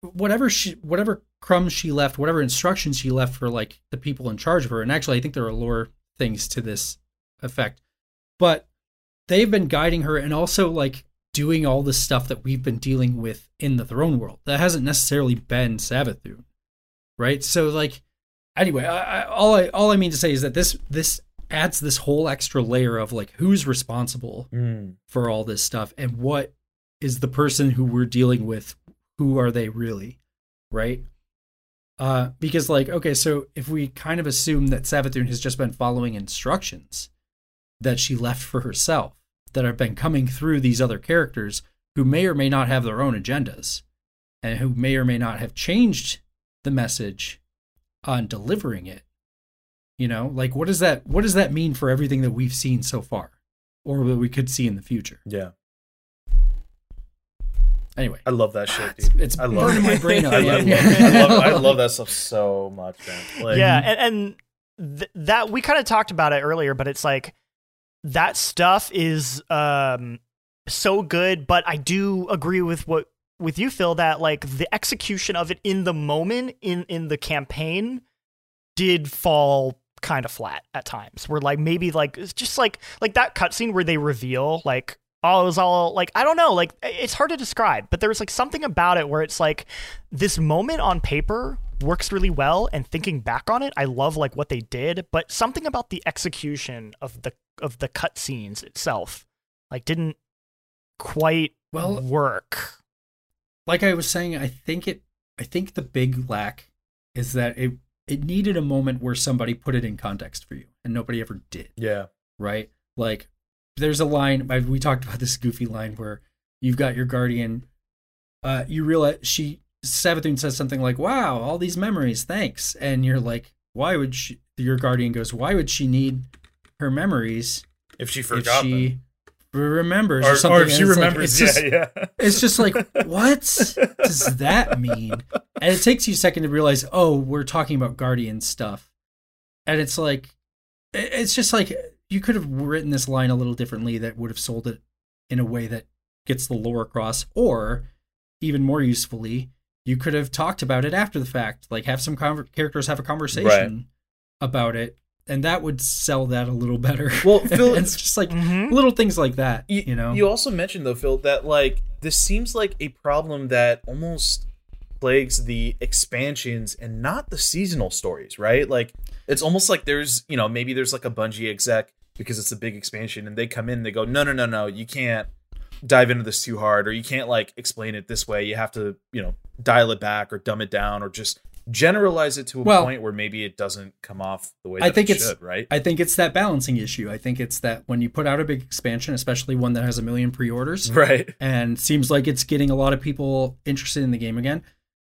whatever she whatever crumbs she left, whatever instructions she left for like the people in charge of her, and actually I think there are lore things to this effect. But they've been guiding her and also like doing all the stuff that we've been dealing with in the throne world. That hasn't necessarily been Savathun. Right? So like anyway, I, I, all I all I mean to say is that this this adds this whole extra layer of like who's responsible Mm. for all this stuff and what is the person who we're dealing with who are they really right uh because like okay so if we kind of assume that Savathun has just been following instructions that she left for herself that have been coming through these other characters who may or may not have their own agendas and who may or may not have changed the message on delivering it you know like what does that what does that mean for everything that we've seen so far or that we could see in the future Yeah. anyway I love that shit, it's, dude. it's I love burning it. my brain out I, love, I, love, I love that stuff so much, man. Like, yeah, and, and th- that we kind of talked about it earlier, but it's like that stuff is um so good. But I do agree with what with you, Phil, that like the execution of it in the moment in in the campaign did fall kind of flat at times. Where like maybe like it's just like like that cutscene where they reveal like. Oh, it was all like I don't know, like it's hard to describe, but there's like something about it where it's like this moment on paper works really well and thinking back on it, I love like what they did, but something about the execution of the of the cutscenes itself like didn't quite Well- work. like I was saying, I think it I think the big lack is that it it needed a moment where somebody put it in context for you and nobody ever did, Yeah. right? Like there's a line we talked about this goofy line where you've got your guardian uh you realize she Savathun says something like, "Wow, all these memories, thanks." And you're like, "Why would she your guardian goes, "Why would she need her memories If she if forgot she them. Remembers or, Or, something?" or she it's like- remembers. it's yeah, just- yeah. it's just like, what does that mean? And it takes you a second to realize, oh, we're talking about Guardian stuff. And it's like, it's just like, you could have written this line a little differently that would have sold it in a way that gets the lore across. Or, even more usefully, you could have talked about it after the fact. Like, have some conver- characters have a conversation about it. And that would sell that a little better. Well, Phil- it's just like Mhm. little things like that, you, you know? You also mentioned though, Phil, that like this seems like a problem that almost plagues the expansions and not the seasonal stories, right? Like it's almost like there's, you know, maybe there's like a Bungie exec because it's a big expansion and they come in and they go, "No, no, no, no, you can't dive into this too hard or you can't like explain it this way. You have to, you know, dial it back or dumb it down or just generalize it to a Well, point where maybe it doesn't come off the way that I think it it's- should, right? I think it's that balancing issue. I think it's that when you put out a big expansion, especially one that has a million pre-orders, right. and seems like it's getting a lot of people interested in the game again,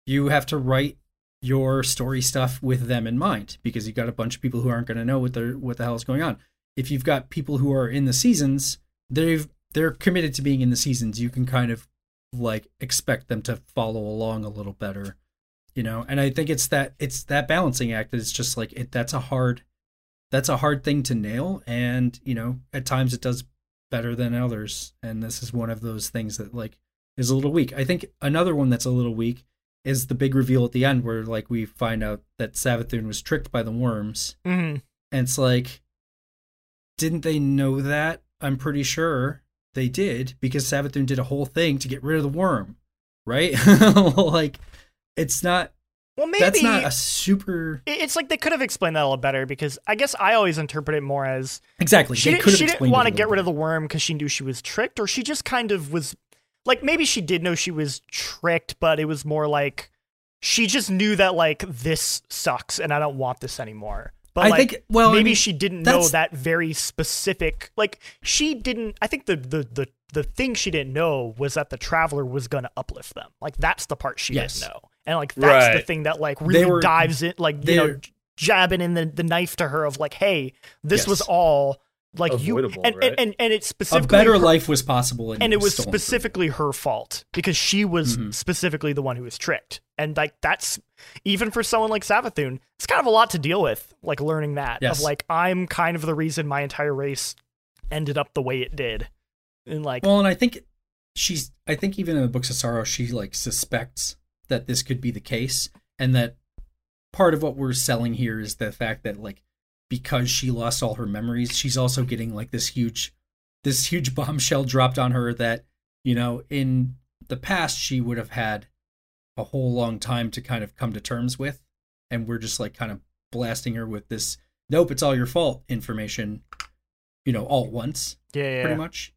you have to write your story stuff with them in mind because you've got a bunch of people who aren't going to know what the what the hell is going on. If you've got people who are in the seasons, they've they're committed to being in the seasons. You can kind of like expect them to follow along a little better, you know. And I think it's that it's that balancing act. It's just like it. That's a hard that's a hard thing to nail, and you know at times it does better than others. And this is one of those things that like is a little weak. I think another one that's a little weak is the big reveal at the end where like we find out that Savathun was tricked by the worms. Mhm. And it's like didn't they know that? I'm pretty sure they did because Savathun did a whole thing to get rid of the worm, right? like it's not Well, maybe that's not a super it's like they could have explained that a little better because I guess I always interpret it more as exactly. she didn't, she didn't want to get rid of the worm because she knew she was tricked, or she just kind of was like maybe she did know she was tricked, but it was more like she just knew that like this sucks and I don't want this anymore. But I like, think well I maybe mean, she didn't know that very specific like she didn't i think the the the, the thing she didn't know was that the traveler was going to uplift them like that's the part she Yes. didn't know and like that's the thing that like really were- dives in like you know jabbing in the, the knife to her of like hey this was all like Avoidable, you and, right? and, and and it's a specifically better her- life was possible and, and it was stolen from her. specifically her fault because she was Mhm. specifically the one who was tricked and like that's even for someone like Savathun it's kind of a lot to deal with like learning that Yes. of like i'm kind of the reason my entire race ended up the way it did and like Well, and I think she's. I think even in the books of sorrow, she like suspects that this could be the case, and that part of what we're selling here is the fact that like because she lost all her memories, she's also getting like this huge, this huge bombshell dropped on her that you know in the past she would have had a whole long time to kind of come to terms with, and we're just like kind of blasting her with this. Nope, it's all your fault information. You know, all at once yeah, yeah, pretty much.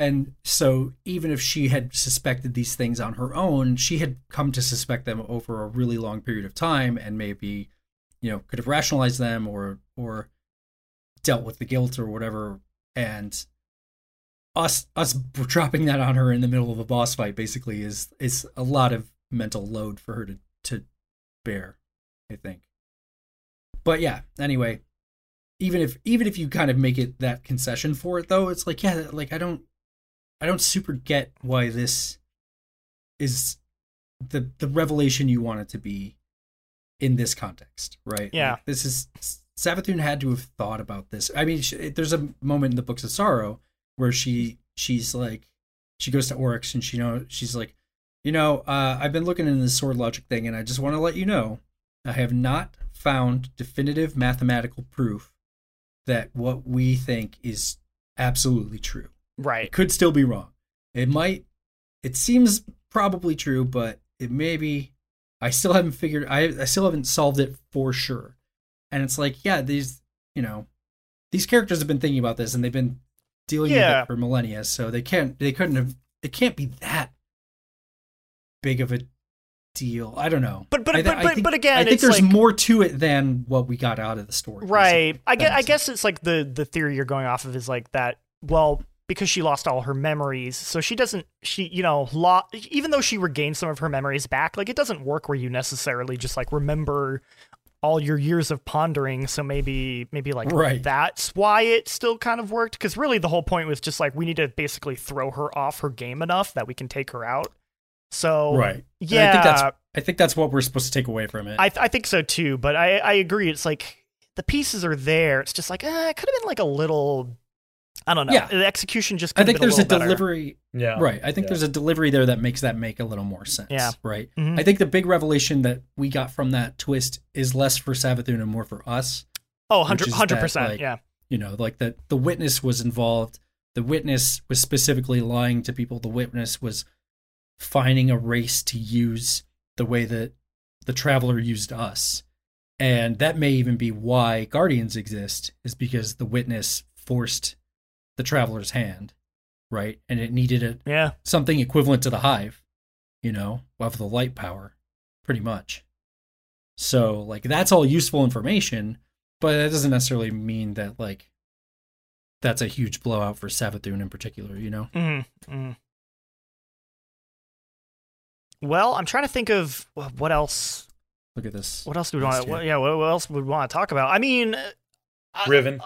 And so, even if she had suspected these things on her own, she had come to suspect them over a really long period of time, and maybe, you know, could have rationalized them or or dealt with the guilt or whatever. And us us dropping that on her in the middle of a boss fight basically is is a lot of mental load for her to to bear. I think. But yeah. Anyway, even if even if you kind of make it that concession for it though it's like yeah like i don't i don't super get why this is the the revelation you want it to be in this context right Yeah. Like, this is Savathun had to have thought about this i mean she, there's a moment in the books of sorrow where she she's like she goes to oryx and she know she's like you know uh, i've been looking into this sword logic thing and i just want to let you know i have not found definitive mathematical proof that what we think is absolutely true. It right could still be wrong. It might, it seems probably true, but it may be I still haven't figured. I I still haven't solved it for sure. And it's like, yeah, these you know, these characters have been thinking about this and they've been dealing Yeah. with it for millennia. So they can't. They couldn't have. It can't be that big of a deal. I don't know. But but but, but, think, but again, I think it's there's like, more to it than what we got out of the story. right. I guess I guess it's like the the theory you're going off of is like that. Well, because she lost all her memories, so she doesn't. She you know, lo- even though she regained some of her memories back, like it doesn't work where you necessarily just like remember all your years of pondering. So maybe maybe like Right. that's why it still kind of worked. Because really, the whole point was just like we need to basically throw her off her game enough that we can take her out. So right. And yeah, I think that's I think that's what we're supposed to take away from it. I, th- I think so too, but I, I agree. It's like the pieces are there. It's just like eh, it could have been like a little. I don't know. Yeah. The execution just. I think there's a little better. delivery Yeah. Right. I think Yeah. there's a delivery there that makes that make a little more sense. Yeah. Right. Mhm. I think the big revelation that we got from that twist is less for Savathun and more for us. Oh, 100 percent. like, Yeah. You know, like that the witness was involved. The witness was specifically lying to people. The witness was finding a race to use the way that the traveler used us. And that may even be why guardians exist, is because the witness forced the traveler's hand, right? And it needed a Yeah. something equivalent to the hive, you know, of the light power, pretty much. So, like, that's all useful information, but that doesn't necessarily mean that, like, that's a huge blowout for Savathun in particular, you know? Mm-hmm. mm Well, I'm trying to think of what else. Look at this. What else do we want? To? What, yeah. What, what else would we want to talk about? I mean, I- Riven.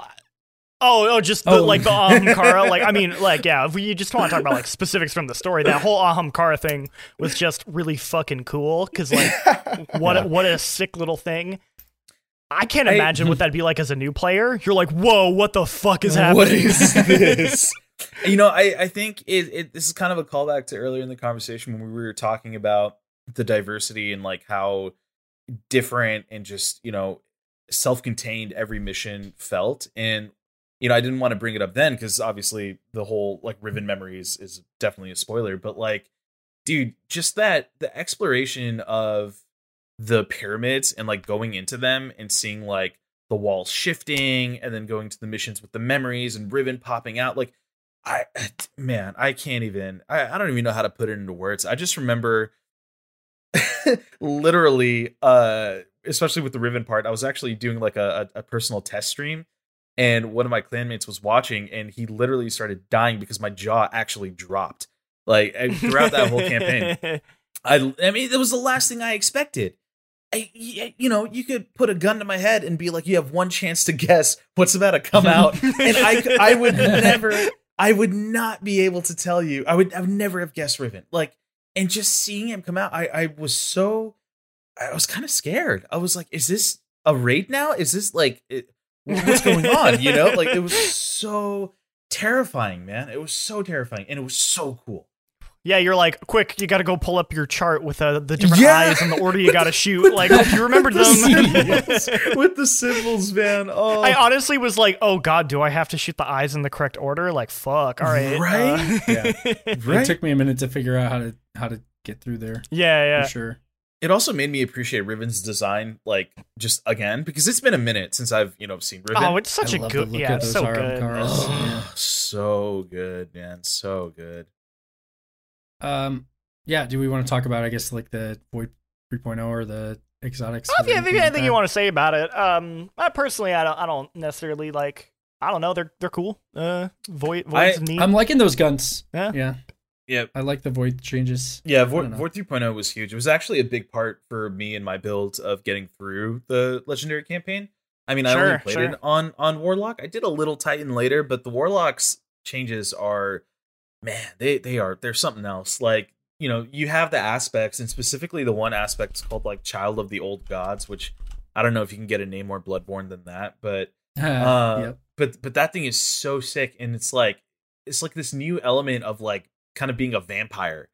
Oh, oh, just the, Oh. like the Ahamkara. like, I mean, like, yeah. If we just want to talk about like specifics from the story, that whole Ahamkara thing was just really fucking cool. Because like, what Yeah. a, what a sick little thing. I can't I- imagine what that'd be like as a new player. You're like, whoa, what the fuck is What happening? is this? you know, I, I think it, it this is kind of a callback to earlier in the conversation when we were talking about the diversity and like how different and just, you know, self-contained every mission felt. And, you know, I didn't want to bring it up then because obviously the whole like Riven memories is definitely a spoiler, but like, dude, just that the exploration of the pyramids and like going into them and seeing like the walls shifting and then going to the missions with the memories and Riven popping out. Like, I, man, I can't even, I, I don't even know how to put it into words. I just remember literally, uh, especially with the Riven part, I was actually doing like a, a, a personal test stream and one of my clanmates was watching and he literally started dying because my jaw actually dropped. Like eh, throughout that whole campaign, I, I mean, it was the last thing I expected. I, you know, you could put a gun to my head and be like, you have one chance to guess what's about to come out, and I, I would never, I would not be able to tell you. I would, I would never have guessed Riven. Like, and just seeing him come out, I, I was so, I was kind of scared. I was like, is this a raid now? Is this like, it, what's going on? You know, like it was so terrifying, man. It was so terrifying, and it was so cool. Yeah, you're like, quick, you got to go pull up your chart with uh, the different Yeah. eyes and the order you got to shoot. Like, hope you remembered With the them. symbols. with the symbols, man. Oh, I honestly was like, oh god, do I have to shoot the eyes in the correct order? Like, fuck. All right. Right? uh, Yeah. right. It took me a minute to figure out how to how to get through there. yeah, yeah. For sure. It also made me appreciate Riven's design, like just again, because it's been a minute since I've you know seen Riven. Oh, it's such I a good, the look yeah, of so Aram good. Karas. Oh, Yeah. so good, man, so good. Um, yeah. Do we want to talk about, I guess, like the Void 3.0 or the exotics? Oh, or if you have anything like anything you want to say about it, um, I personally, I don't, I don't necessarily like. I don't know. They're they're cool. Uh, Void, Void's I- neat. I'm liking those guns. Yeah. Yeah. Yeah, I like the Void changes. yeah. I Void, don't know. Void 3.0 was huge. It was actually a big part for me and my build of getting through the legendary campaign. I mean, I only played sure. it on on Warlock. I did a little Titan later, but the Warlock's changes are, man, they they are they're something else. Like you know, you have the aspects, and specifically the one aspect is called like Child of the Old Gods, which I don't know if you can get a name more bloodborne than that, but uh, yep. but but that thing is so sick, and it's like it's like this new element of like kind of being a vampire.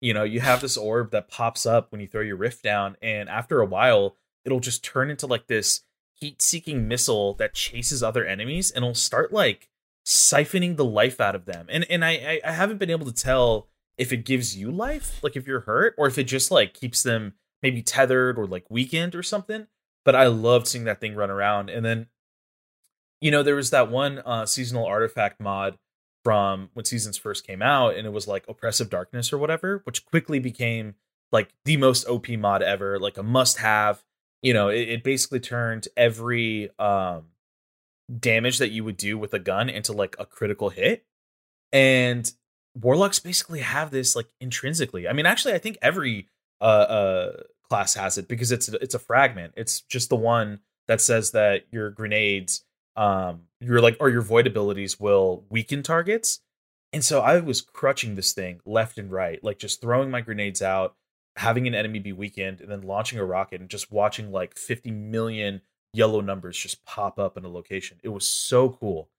You know, you have this orb that pops up when you throw your rift down, and after a while, it'll just turn into like this heat-seeking missile that chases other enemies, and it'll start like siphoning the life out of them. And and I I, I haven't been able to tell if it gives you life, like if you're hurt, or if it just like keeps them maybe tethered or like weakened or something. But I loved seeing that thing run around. And then, you know, there was that one uh, seasonal artifact mod from when seasons first came out, and it was like oppressive darkness or whatever, which quickly became like the most OP mod ever, like a must have. You know, it, it basically turned every um damage that you would do with a gun into like a critical hit. And warlocks basically have this like intrinsically. I mean, actually, I think every uh, uh class has it because it's it's a fragment. It's just the one that says that your grenades, um, your like or your void abilities will weaken targets. And so I was crutching this thing left and right, like just throwing my grenades out, having an enemy be weakened, and then launching a rocket and just watching like 50 million yellow numbers just pop up in a location. It was so cool.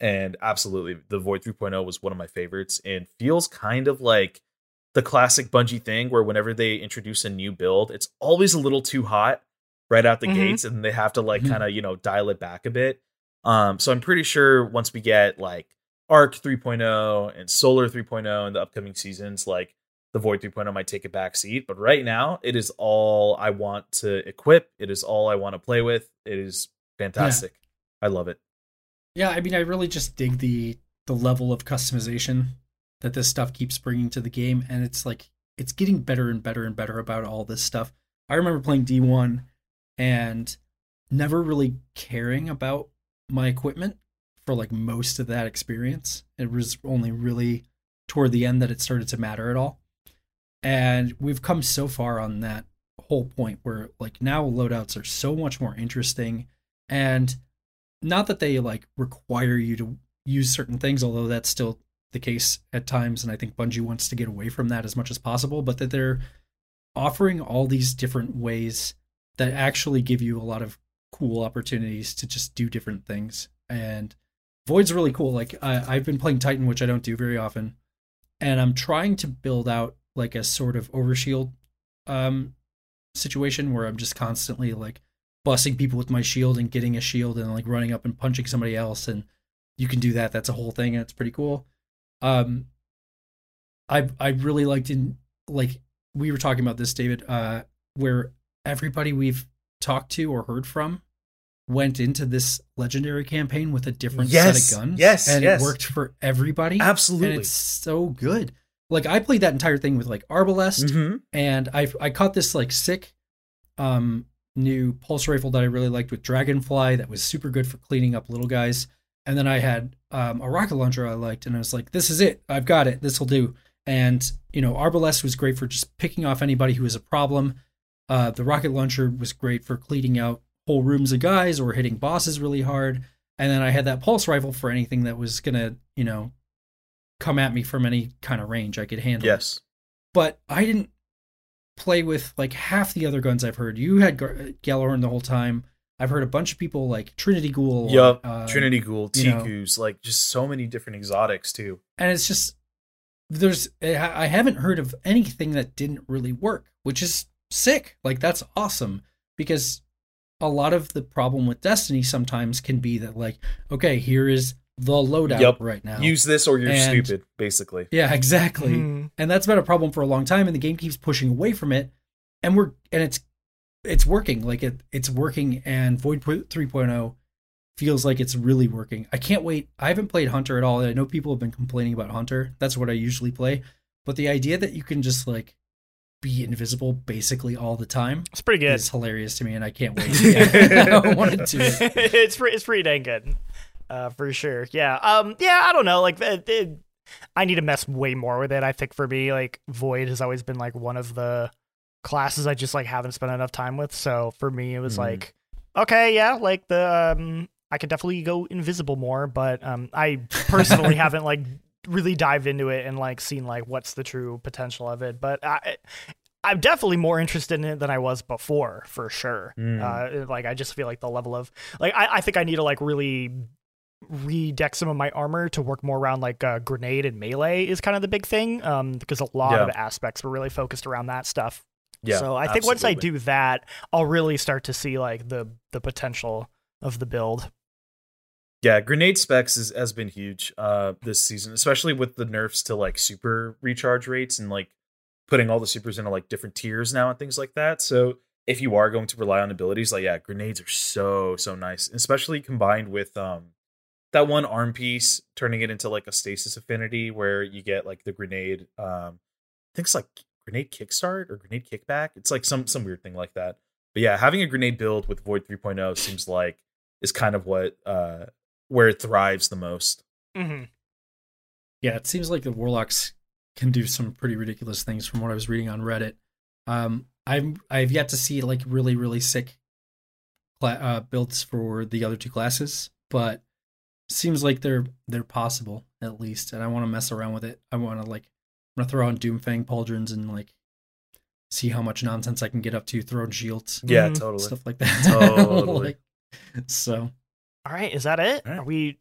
And absolutely, the Void 3.0 was one of my favorites and feels kind of like the classic Bungie thing where whenever they introduce a new build, it's always a little too hot right out the mm-hmm. gates and they have to like mm-hmm. kind of, you know, dial it back a bit. Um, so I'm pretty sure once we get like Arc 3.0 and Solar 3.0 in the upcoming seasons, like the Void 3.0 might take a back seat. But right now, it is all I want to equip. It is all I want to play with. It is fantastic. Yeah. I love it. Yeah, I mean, I really just dig the the level of customization that this stuff keeps bringing to the game, and it's like it's getting better and better and better about all this stuff. I remember playing D1 and never really caring about my equipment for like most of that experience. It was only really toward the end that it started to matter at all. And we've come so far on that whole point where like now loadouts are so much more interesting and not that they like require you to use certain things, although that's still the case at times, and I think Bungie wants to get away from that as much as possible, but that they're offering all these different ways that actually give you a lot of cool opportunities to just do different things. And Void's really cool. Like I, I've been playing Titan, which I don't do very often, and I'm trying to build out like a sort of overshield um situation where I'm just constantly like busting people with my shield and getting a shield and like running up and punching somebody else and you can do that. That's a whole thing and it's pretty cool. Um I I really liked in like we were talking about this, David, uh, where everybody we've talked to or heard from went into this legendary campaign with a different yes, set of guns. Yes. And yes. it worked for everybody. Absolutely. And it's so good. Like I played that entire thing with like Arbalest mm-hmm. and I I caught this like sick um new pulse rifle that I really liked with Dragonfly that was super good for cleaning up little guys. And then I had um, a rocket launcher I liked, and I was like, "This is it. I've got it. This will do." And you know, Arbalest was great for just picking off anybody who was a problem. Uh, the rocket launcher was great for cleaning out whole rooms of guys or hitting bosses really hard. And then I had that pulse rifle for anything that was gonna, you know, come at me from any kind of range I could handle. Yes. But I didn't play with like half the other guns I've heard. You had Gar- Gjallarhorn the whole time. I've heard a bunch of people like Trinity Ghoul. Yup, uh, Trinity Ghoul, Ticuu's, like just so many different exotics too. And it's just there's I haven't heard of anything that didn't really work, which is sick. Like that's awesome because a lot of the problem with Destiny sometimes can be that like okay, here is the loadout yep. right now. Use this or you're and, stupid, basically. Yeah, exactly. Mm. And that's been a problem for a long time, and the game keeps pushing away from it. And we're and it's it's working. Like it it's working, and Void 3.0 feels like it's really working. I can't wait. I haven't played Hunter at all. I know people have been complaining about Hunter. That's what I usually play. But the idea that you can just like be invisible basically all the time. It's pretty good. It's hilarious to me, and I can't wait. Yeah, I wanted to. It's pretty. It's pretty dang good uh, for sure. Yeah. Um. Yeah. I don't know. Like, it, it, I need to mess way more with it. I think for me, like, Void has always been like one of the classes I just like haven't spent enough time with. So for me, it was mm. like, okay, yeah, like the um, I could definitely go invisible more, but um, I personally haven't like really dived into it and like seen like what's the true potential of it. But I, I'm definitely more interested in it than I was before, for sure. Mm. Uh, like I just feel like the level of like I, I think I need to like really redeck some of my armor to work more around like uh, grenade and melee is kind of the big thing um, because a lot yeah. of aspects were really focused around that stuff. Yeah, so I think once I do that, I'll really start to see like the the potential of the build. Yeah, grenade specs is, has been huge uh, this season, especially with the nerfs to like super recharge rates and like putting all the supers into like different tiers now and things like that. So if you are going to rely on abilities, like yeah, grenades are so so nice, especially combined with um that one arm piece, turning it into like a stasis affinity where you get like the grenade. Um, I think it's like grenade kickstart or grenade kickback. It's like some some weird thing like that. But yeah, having a grenade build with Void 3.0 seems like is kind of what uh where it thrives the most. hmm Yeah, it seems like the warlocks can do some pretty ridiculous things from what I was reading on Reddit. Um, I'm I've yet to see like really really sick cla- uh, builds for the other two classes, but seems like they're they're possible at least, and I want to mess around with it. I want to like I'm gonna throw on Doomfang pauldrons and like see how much nonsense I can get up to throwing shields, Yeah, Mhm. totally. stuff like that. Totally. Like, so All right, is that it? All right. Are we?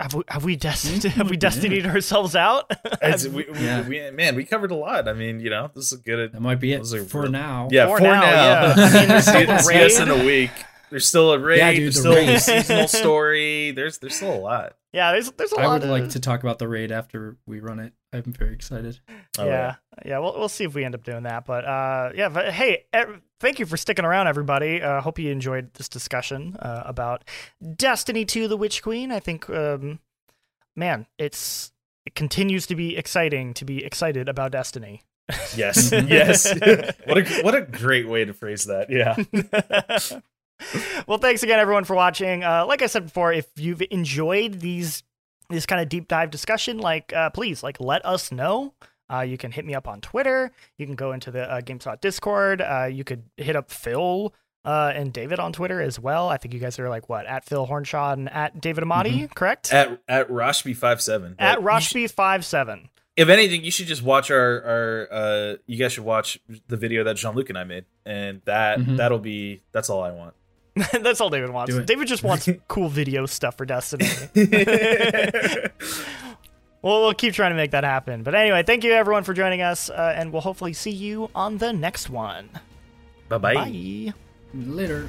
Have we have we destined Mhm. have we destinied ourselves out? It's, we, we, Yeah. we, man, we covered a lot. I mean, you know, this is good. that might be it for real- now. Yeah, For for, now, now. yeah. I mean, there's see, still a see us in a week. There's still a raid. Yeah, dude, there's the still a seasonal story. There's there's still a lot. yeah, there's there's a I lot I would of, like to talk about the raid after we run it. I'm very excited. Oh, yeah, yeah. We'll we'll see if we end up doing that. But uh, yeah. But hey, ev- thank you for sticking around, everybody. Uh, hope you enjoyed this discussion uh, about Destiny 2: The Witch Queen. I think, um, man, it's it continues to be exciting to be excited about Destiny. Yes, yes. what a what a great way to phrase that. Yeah. well, thanks again, everyone, for watching. Uh, like I said before, if you've enjoyed these this kind of deep dive discussion, like uh, please, like let us know. Uh, you can hit me up on Twitter. You can go into the uh, GameSpot Discord. Uh, you could hit up Phil uh, and David on Twitter as well. I think you guys are like what at Phil Hornshaw and at David Amati, correct? At at Roshby five seven. At Roshby five seven. If anything, you should just watch our our. uh You guys should watch the video that Jean Luc and I made, and that Mhm. that'll be that's all I want. That's all David wants. David just wants cool video stuff for Destiny. Well, we'll keep trying to make that happen. But anyway, thank you everyone for joining us, uh, and we'll hopefully see you on the next one. Bye bye. Bye. Later.